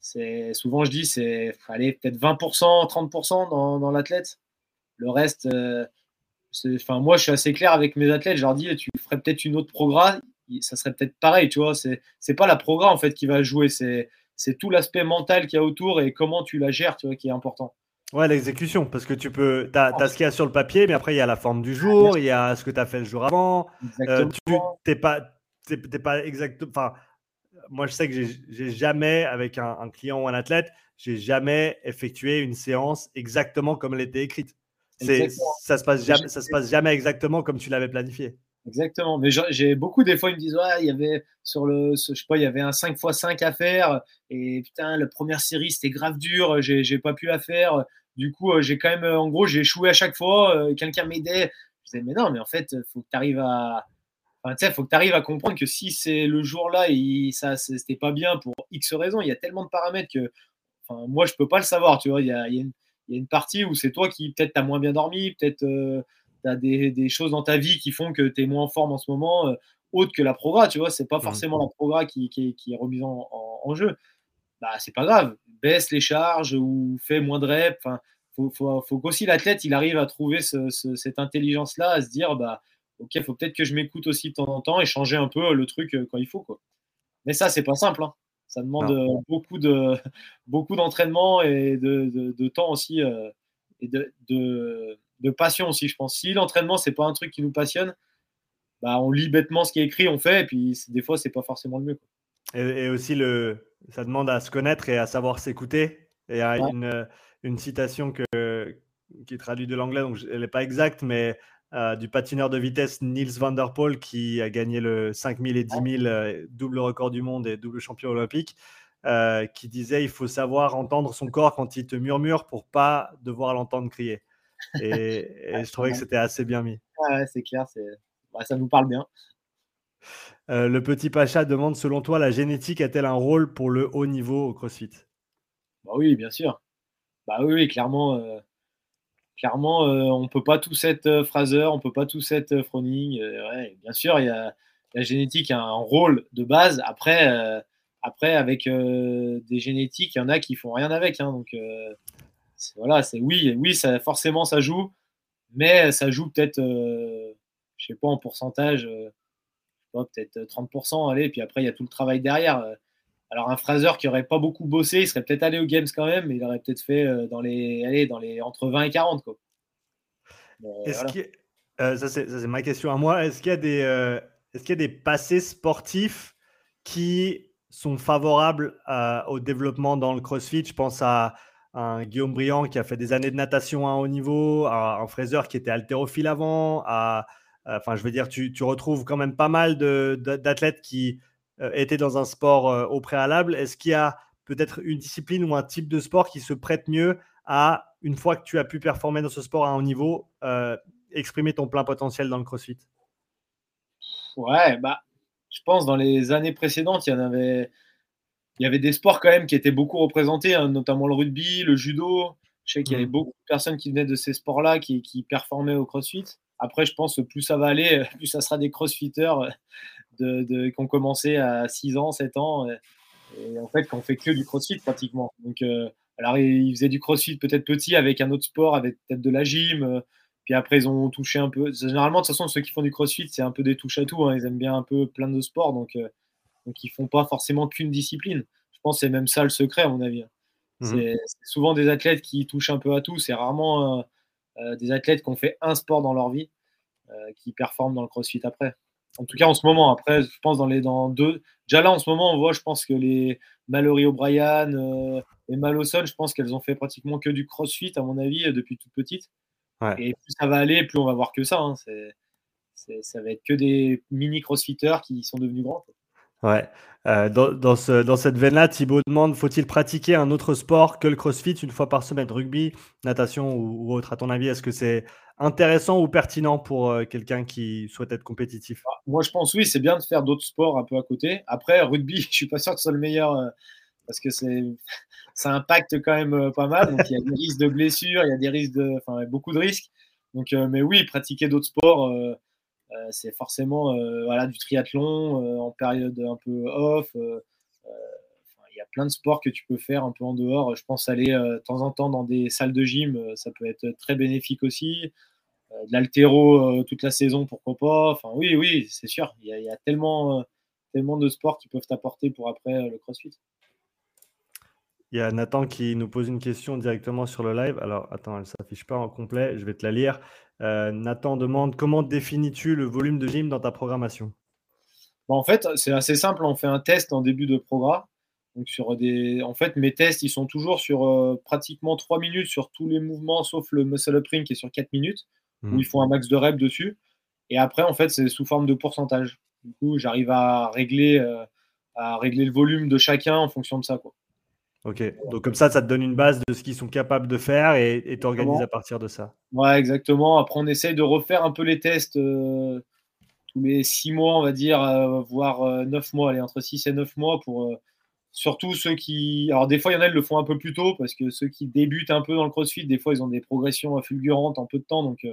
c'est souvent je dis c'est aller peut-être 20%, 30% dans, dans l'athlète. Le reste, enfin moi je suis assez clair avec mes athlètes. Je leur dis tu ferais peut-être une autre programme, ça serait peut-être pareil, tu vois. C'est c'est pas la programme en fait qui va jouer, c'est c'est tout l'aspect mental qu'il y a autour et comment tu la gères, tu vois, qui est important. Ouais, l'exécution, parce que tu peux, tu as, ce qu'il y a sur le papier, mais après il y a la forme du jour, il y a ce que tu as fait le jour avant. Euh, tu n'es pas, pas exactement. Enfin, moi je sais que j'ai jamais, avec un, client ou un athlète, j'ai jamais effectué une séance exactement comme elle était écrite. Ça se passe jamais, ça se passe jamais exactement comme tu l'avais planifié. Exactement. Mais j'ai beaucoup des fois, ils me disent, ouais, il y avait sur le, je sais pas, il y avait un 5x5 à faire. Et putain, la première série, c'était grave dur. J'ai pas pu la faire. Du coup, euh, j'ai quand même, en gros, j'ai échoué à chaque fois. Euh, quelqu'un m'aidait. Je disais, mais non, mais en fait, faut que tu arrives à, enfin, faut que tu arrives à comprendre que si c'est le jour-là et ça, c'était pas bien pour X raisons, il y a tellement de paramètres que, moi, je peux pas le savoir. Tu vois, il y a, une, y a une partie où c'est toi qui peut-être t'as moins bien dormi, peut-être euh, tu as des, des, choses dans ta vie qui font que tu es moins en forme en ce moment, euh, autre que la progra, tu vois, c'est pas mmh. forcément la progra qui, qui, qui est remise en, en, jeu. Bah, c'est pas grave, baisse les charges ou fais moins de reps. Enfin, faut, faut, faut qu'aussi l'athlète il arrive à trouver ce, cette intelligence-là, à se dire bah ok, faut peut-être que je m'écoute aussi de temps en temps et changer un peu le truc euh, quand il faut. Quoi. Mais ça, c'est pas simple. Hein. Ça demande euh, beaucoup de <laughs> beaucoup d'entraînement et de, de, temps aussi euh, et de, de, passion aussi, je pense. Si l'entraînement c'est pas un truc qui nous passionne, bah, on lit bêtement ce qui est écrit, on fait, et puis des fois c'est pas forcément le mieux. Et, aussi le, ça demande à se connaître et à savoir s'écouter. Et à une, une citation que, qui est traduite de l'anglais, donc elle n'est pas exacte, mais euh, du patineur de vitesse Niels van der Poel qui a gagné le 5000 et 10 000, euh, double record du monde et double champion olympique, euh, qui disait il faut savoir entendre son corps quand il te murmure pour pas devoir l'entendre crier. Et, je trouvais que c'était assez bien mis. c'est clair, bah, ça nous parle bien. le petit Pacha demande selon toi, la génétique a-t-elle un rôle pour le haut niveau au CrossFit? Bah Oui, bien sûr. Bah oui, clairement clairement, euh, on peut pas tous être euh, Fraser, on peut pas tous être euh, Froning. bien sûr, il y a, la génétique a un rôle de base. Après, après avec des génétiques, il y en a qui font rien avec. Hein, donc voilà, c'est oui, oui, ça, forcément ça joue, mais ça joue peut-être, je sais pas en pourcentage, peut-être 30%. Allez, puis après il y a tout le travail derrière. Alors un Fraser qui aurait pas beaucoup bossé, il serait peut-être allé aux Games quand même, mais il aurait peut-être fait euh, dans les, allez, dans les entre 20 et 40 quoi. Euh, ça c'est ma question à moi. Est-ce qu'il y a des euh, est-ce qu'il y a des passés sportifs qui sont favorables au développement dans le CrossFit? Je pense à un Guillaume Briand qui a fait des années de natation à haut niveau, un Fraser qui était haltérophile avant, enfin je veux dire tu, retrouves quand même pas mal d'athlètes qui euh, était dans un sport euh, au préalable, est-ce qu'il y a peut-être une discipline ou un type de sport qui se prête mieux à, une fois que tu as pu performer dans ce sport à haut niveau, euh, exprimer ton plein potentiel dans le CrossFit? Ouais, bah, je pense dans les années précédentes, il y en avait, il y avait des sports quand même qui étaient beaucoup représentés, hein, notamment le rugby, le judo. Je sais qu'il y avait mmh. beaucoup de personnes qui venaient de ces sports-là qui, qui, performaient au CrossFit. Après, je pense que plus ça va aller, <laughs> plus ça sera des CrossFitters de, qui ont commencé à 6 ans, 7 ans, et, en fait, qu'on fait que du crossfit pratiquement. Donc, euh, alors, ils faisaient du crossfit peut-être petit avec un autre sport, avec peut-être de la gym. Euh, puis après, ils ont touché un peu. Généralement, de toute façon, ceux qui font du crossfit, c'est un peu des touches à tout. Hein. Ils aiment bien un peu plein de sports, donc, euh, donc ils font pas forcément qu'une discipline. Je pense que c'est même ça le secret, à mon avis. Mmh c'est souvent des athlètes qui touchent un peu à tout. C'est rarement des athlètes qui ont fait un sport dans leur vie qui performent dans le crossfit après. En tout cas, en ce moment. Après, je pense dans les dans deux. Déjà là, en ce moment, on voit, je pense que les Mallory O'Brien euh, et Maloson, je pense qu'elles ont fait pratiquement que du crossfit, à mon avis, depuis toute petite. Et plus ça va aller, plus on va voir que ça. Hein. ça va être que des mini crossfitters qui sont devenus grands. Ouais. Euh, dans, dans, ce, dans, cette veine-là, Thibaut demande faut-il pratiquer un autre sport que le crossfit une fois par semaine? Rugby, natation ou, autre À ton avis, est-ce que c'est intéressant ou pertinent pour euh, quelqu'un qui souhaite être compétitif? Ah, Moi, je pense oui, c'est bien de faire d'autres sports un peu à côté. Après, rugby, <laughs> je suis pas sûr que ce soit le meilleur euh, parce que c'est <laughs> ça impacte quand même pas mal. Il y a des risques de blessures, il y a des risques de, enfin, beaucoup de risques. Donc, mais oui, pratiquer d'autres sports, c'est forcément voilà du triathlon en période un peu off. il y a a plein de sports que tu peux faire un peu en dehors. Je pense aller de temps en temps dans des salles de gym, ça peut être très bénéfique aussi. de l'altéro toute la saison, pourquoi pas. Enfin, oui, oui, c'est sûr. Il y a, tellement, tellement de sports qui peuvent t'apporter pour après le crossfit. Il y a Nathan qui nous pose une question directement sur le live. Alors, attends, elle ne s'affiche pas en complet. Je vais te la lire. Euh, Nathan demande comment définis-tu le volume de gym dans ta programmation? Bah, En fait, c'est assez simple. On fait un test en début de programme. Donc sur des... En fait, mes tests, ils sont toujours sur euh, pratiquement 3 minutes sur tous les mouvements, sauf le muscle up ring qui est sur 4 minutes, où hmm. ils font un max de reps dessus. Et après, en fait, c'est sous forme de pourcentage. Du coup, j'arrive à régler, euh, à régler le volume de chacun en fonction de ça. Quoi. Ok, donc comme ça, ça te donne une base de ce qu'ils sont capables de faire et t'organises à partir de ça. Ouais, exactement. Après, on essaye de refaire un peu les tests euh, tous les six mois, on va dire, euh, voire euh, neuf mois, allez, entre six et neuf mois pour surtout ceux qui. Alors, des fois, il y en a qui le font un peu plus tôt parce que ceux qui débutent un peu dans le crossfit, des fois, ils ont des progressions fulgurantes en peu de temps. Donc,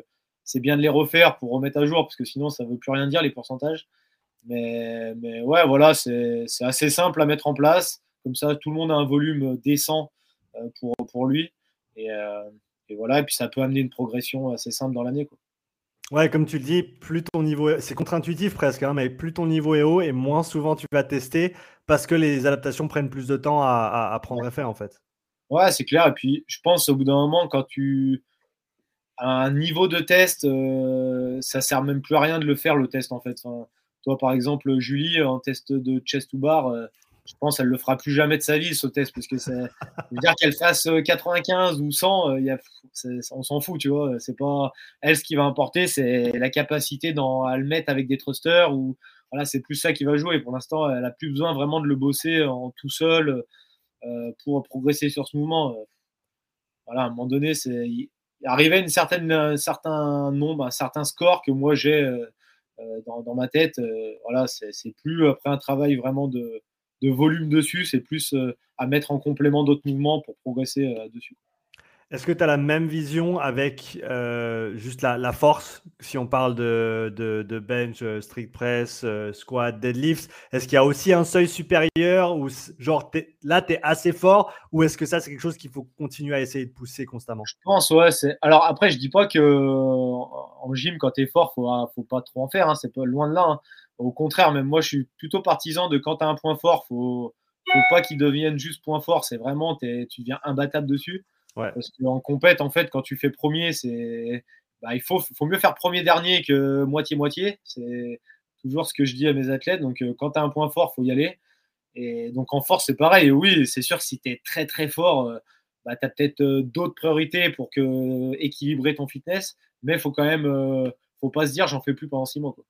c'est bien de les refaire pour remettre à jour parce que sinon, ça ne veut plus rien dire, les pourcentages. Mais, mais ouais, voilà, c'est assez simple à mettre en place. Comme ça, tout le monde a un volume décent euh, pour, pour lui. Euh, et, voilà, et puis ça peut amener une progression assez simple dans l'année. Ouais, comme tu le dis, plus ton niveau, c'est contre-intuitif presque, hein, mais plus ton niveau est haut et moins souvent tu vas tester parce que les adaptations prennent plus de temps à, à, prendre effet en fait. Ouais, c'est clair. Et puis je pense au bout d'un moment, quand tu as un niveau de test, euh, ça sert même plus à rien de le faire le test en fait. toi par exemple, Julie, en test de chest to bar, je pense qu'elle le fera plus jamais de sa vie ce test parce que c'est dire qu'elle fasse 95 euh, ou 100 euh, y a, on s'en fout tu vois. C'est pas elle ce qui va importer c'est la capacité dans, à le mettre avec des thrusters ou voilà c'est plus ça qui va jouer. Pour l'instant elle a plus besoin vraiment de le bosser en tout seul euh, pour progresser sur ce mouvement. Voilà à un moment donné c'est arriver à une certaine un certain nombre un certain score que moi j'ai dans, ma tête voilà c'est plus après un travail vraiment de de volume dessus, c'est plus euh, à mettre en complément d'autres mouvements pour progresser euh, dessus. Est-ce que tu as la même vision avec euh, juste la, force, si on parle de, de, bench, strict press, squat, deadlift Est-ce qu'il y a aussi un seuil supérieur ou genre là, tu es assez fort ou est-ce que ça, c'est quelque chose qu'il faut continuer à essayer de pousser constamment? Je pense, ouais. Alors après, je dis pas que en gym, quand tu es fort, faut, faut pas trop en faire. Hein, c'est loin de là. Hein. Au contraire, même moi, je suis plutôt partisan de quand tu as un point fort, faut, faut pas qu'il devienne juste point fort. C'est vraiment, tu deviens imbattable dessus. Parce qu'en compète, en fait, quand tu fais premier, c'est bah, il faut, faut mieux faire premier-dernier que moitié-moitié. C'est toujours ce que je dis à mes athlètes. Donc, euh, quand tu as un point fort, faut y aller. Et donc, en force, c'est pareil. oui, c'est sûr que si tu es très, très fort, euh, bah, tu as peut-être euh, d'autres priorités pour que, équilibrer ton fitness. Mais il faut quand même, faut pas se dire, j'en fais plus pendant six mois. Quoi.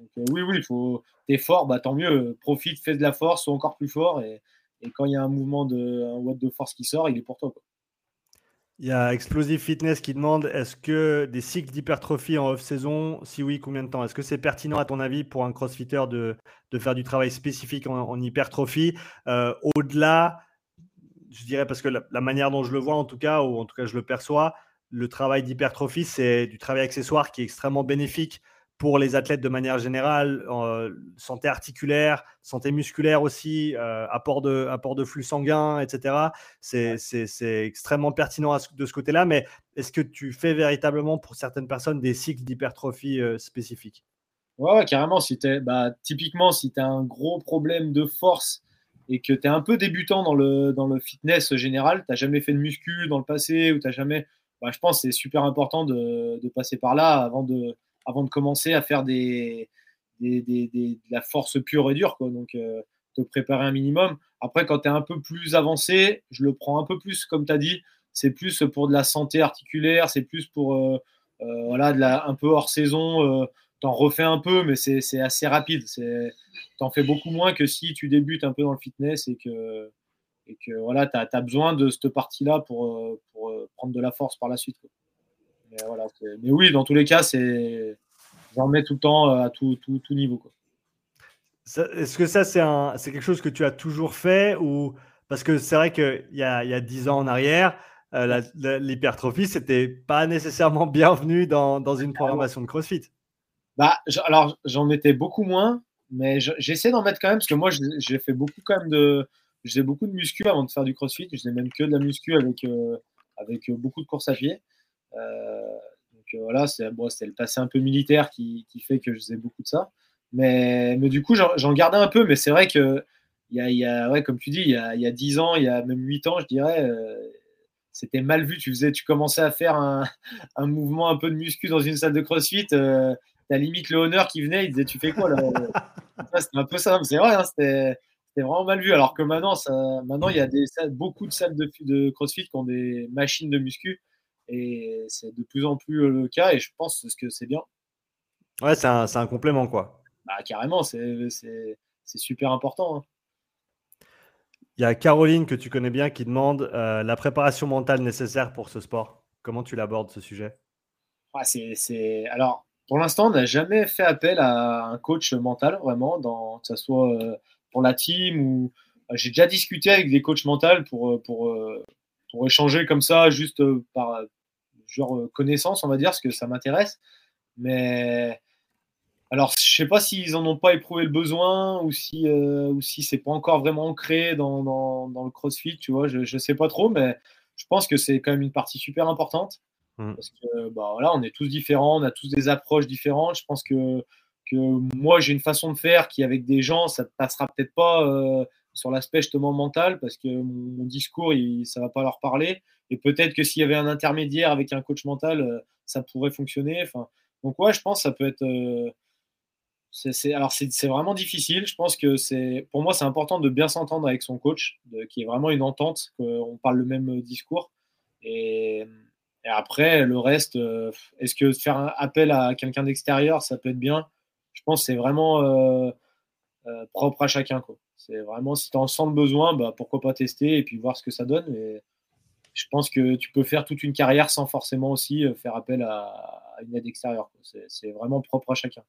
Euh, oui, oui, faut. T'es fort, bah tant mieux. Profite, fais de la force, sois encore plus fort. Et, quand il y a un mouvement de un watt de force qui sort, il est pour toi. Il y a Explosive Fitness qui demande est-ce que des cycles d'hypertrophie en off-saison, si oui, combien de temps? Est-ce que c'est pertinent à ton avis pour un crossfitter de, de faire du travail spécifique en, hypertrophie? Euh, Au-delà, je dirais parce que la, la, manière dont je le vois en tout cas, ou en tout cas je le perçois, le travail d'hypertrophie, c'est du travail accessoire qui est extrêmement bénéfique pour les athlètes de manière générale, euh, santé articulaire, santé musculaire aussi, euh, apport, de, apport de flux sanguin, etc. C'est extrêmement pertinent de ce côté-là, mais est-ce que tu fais véritablement pour certaines personnes des cycles d'hypertrophie euh, spécifiques? Ouais, carrément. Si bah, typiquement, si tu as un gros problème de force et que tu es un peu débutant dans le, dans le fitness général, tu n'as jamais fait de muscu dans le passé ou tu jamais. Bah, je pense que c'est super important de, de passer par là avant de avant de commencer à faire des, de la force pure et dure. Quoi. Donc, euh, te préparer un minimum. Après, quand tu es un peu plus avancé, je le prends un peu plus, comme tu as dit, c'est plus pour de la santé articulaire, c'est plus pour euh, euh, voilà, de la, un peu hors saison. tu en refais un peu, mais c'est assez rapide. Tu en fais beaucoup moins que si tu débutes un peu dans le fitness et que, et que voilà, tu as, besoin de cette partie-là pour, pour prendre de la force par la suite. Mais, oui, dans tous les cas, c'est j'en mets tout le temps euh, à tout, tout, tout niveau. Est-ce que ça, c'est quelque chose que tu as toujours fait ou parce que c'est vrai qu'il y a, il y a 10 ans en arrière, euh, l'hypertrophie, c'était pas nécessairement <laughs> bienvenu dans, dans, une programmation de CrossFit. Bah, alors, j'en mettais beaucoup moins, mais j'essaie d'en mettre quand même parce que moi, j'ai fait beaucoup quand même de. beaucoup de muscu avant de faire du crossfit. Je faisais même que de la muscu avec, avec beaucoup de courses à pied. Voilà, c'est bon, le passé un peu militaire qui, qui, fait que je faisais beaucoup de ça. Mais, mais du coup, j'en gardais un peu. Mais c'est vrai que, y a, y a, ouais, comme tu dis, il y, a, y a 10 ans, il y a même 8 ans, je dirais, c'était mal vu. Tu faisais, tu commençais à faire un, <laughs> un, mouvement un peu de muscu dans une salle de CrossFit. Euh, T'as limite le honneur qui venait, il disait tu fais quoi là <laughs> C'était un peu ça. C'est vrai, hein, c'était vraiment mal vu. Alors que maintenant, ça, maintenant il y a des beaucoup de salles de, de, CrossFit qui ont des machines de muscu et c'est de plus en plus le cas. Et je pense que c'est bien. Ouais, c'est un, un, complément quoi. Bah, carrément, c'est super important. Hein. Il y a Caroline que tu connais bien qui demande euh, la préparation mentale nécessaire pour ce sport. Comment tu l'abordes ce sujet? Ah, c'est, Alors, pour l'instant, on n'a jamais fait appel à un coach mental, vraiment, dans, que ce soit euh, pour la team ou. Euh, j'ai déjà discuté avec des coachs mentaux pour, pour, pour échanger comme ça, juste par genre connaissance, on va dire, parce que ça m'intéresse. Mais alors, je sais pas s'ils en ont pas éprouvé le besoin ou si, euh, ou si c'est pas encore vraiment ancré dans, dans, dans, le CrossFit, tu vois. Je, je sais pas trop, mais je pense que c'est quand même une partie super importante mmh. parce que bah voilà, on est tous différents, on a tous des approches différentes. Je pense que, que moi j'ai une façon de faire qui avec des gens ça passera peut-être pas euh, sur l'aspect justement mental parce que mon, discours il, ça va pas leur parler et peut-être que s'il y avait un intermédiaire avec un coach mental euh, ça pourrait fonctionner. Enfin, donc ouais, je pense que ça peut être euh, alors c'est, vraiment difficile. Je pense que c'est, pour moi, c'est important de bien s'entendre avec son coach, qui est vraiment une entente, qu'on parle le même discours. Et, après, le reste, euh, est-ce que faire un appel à quelqu'un d'extérieur, ça peut être bien? Je pense que c'est vraiment euh, euh, propre à chacun. C'est vraiment, si tu en sens le besoin, bah, pourquoi pas tester et puis voir ce que ça donne. Je pense que tu peux faire toute une carrière sans forcément aussi faire appel à, une aide extérieure. c'est vraiment propre à chacun.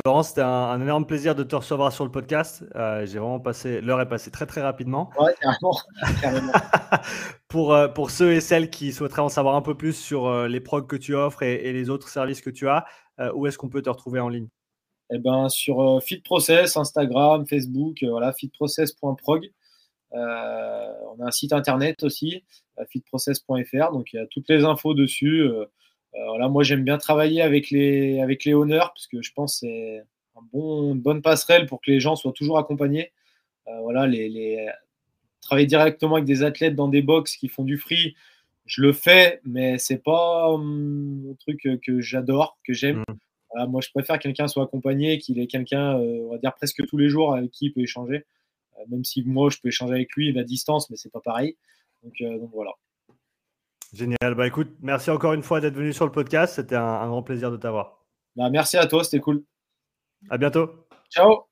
Florence, c'était un, énorme plaisir de te recevoir sur le podcast. Euh, j'ai vraiment passé, l'heure est passée très très rapidement. Ouais, carrément. <laughs> <laughs> pour, euh, pour ceux et celles qui souhaiteraient en savoir un peu plus sur euh, les progs que tu offres et, les autres services que tu as, où est-ce qu'on peut te retrouver en ligne? Eh ben, sur FitProcess, Instagram, Facebook, voilà, fitprocess.prog. on a un site internet aussi, fitprocess.fr, donc il y a toutes les infos dessus. Euh, moi, j'aime bien travailler avec les, avec les honneurs parce que je pense que c'est un bon, une bonne passerelle pour que les gens soient toujours accompagnés. Euh, voilà, les, les, travailler directement avec des athlètes dans des box qui font du free, je le fais, mais c'est pas hum, mon truc que j'adore, que j'aime. Mmh. moi, je préfère que quelqu'un soit accompagné, qu'il ait quelqu'un, euh, on va dire presque tous les jours avec qui il peut échanger. Même si moi, je peux échanger avec lui à distance, mais c'est pas pareil. Donc, donc voilà. Génial. Bah écoute, merci encore une fois d'être venu sur le podcast. C'était un, grand plaisir de t'avoir. Bah, merci à toi, c'était cool. À bientôt. Ciao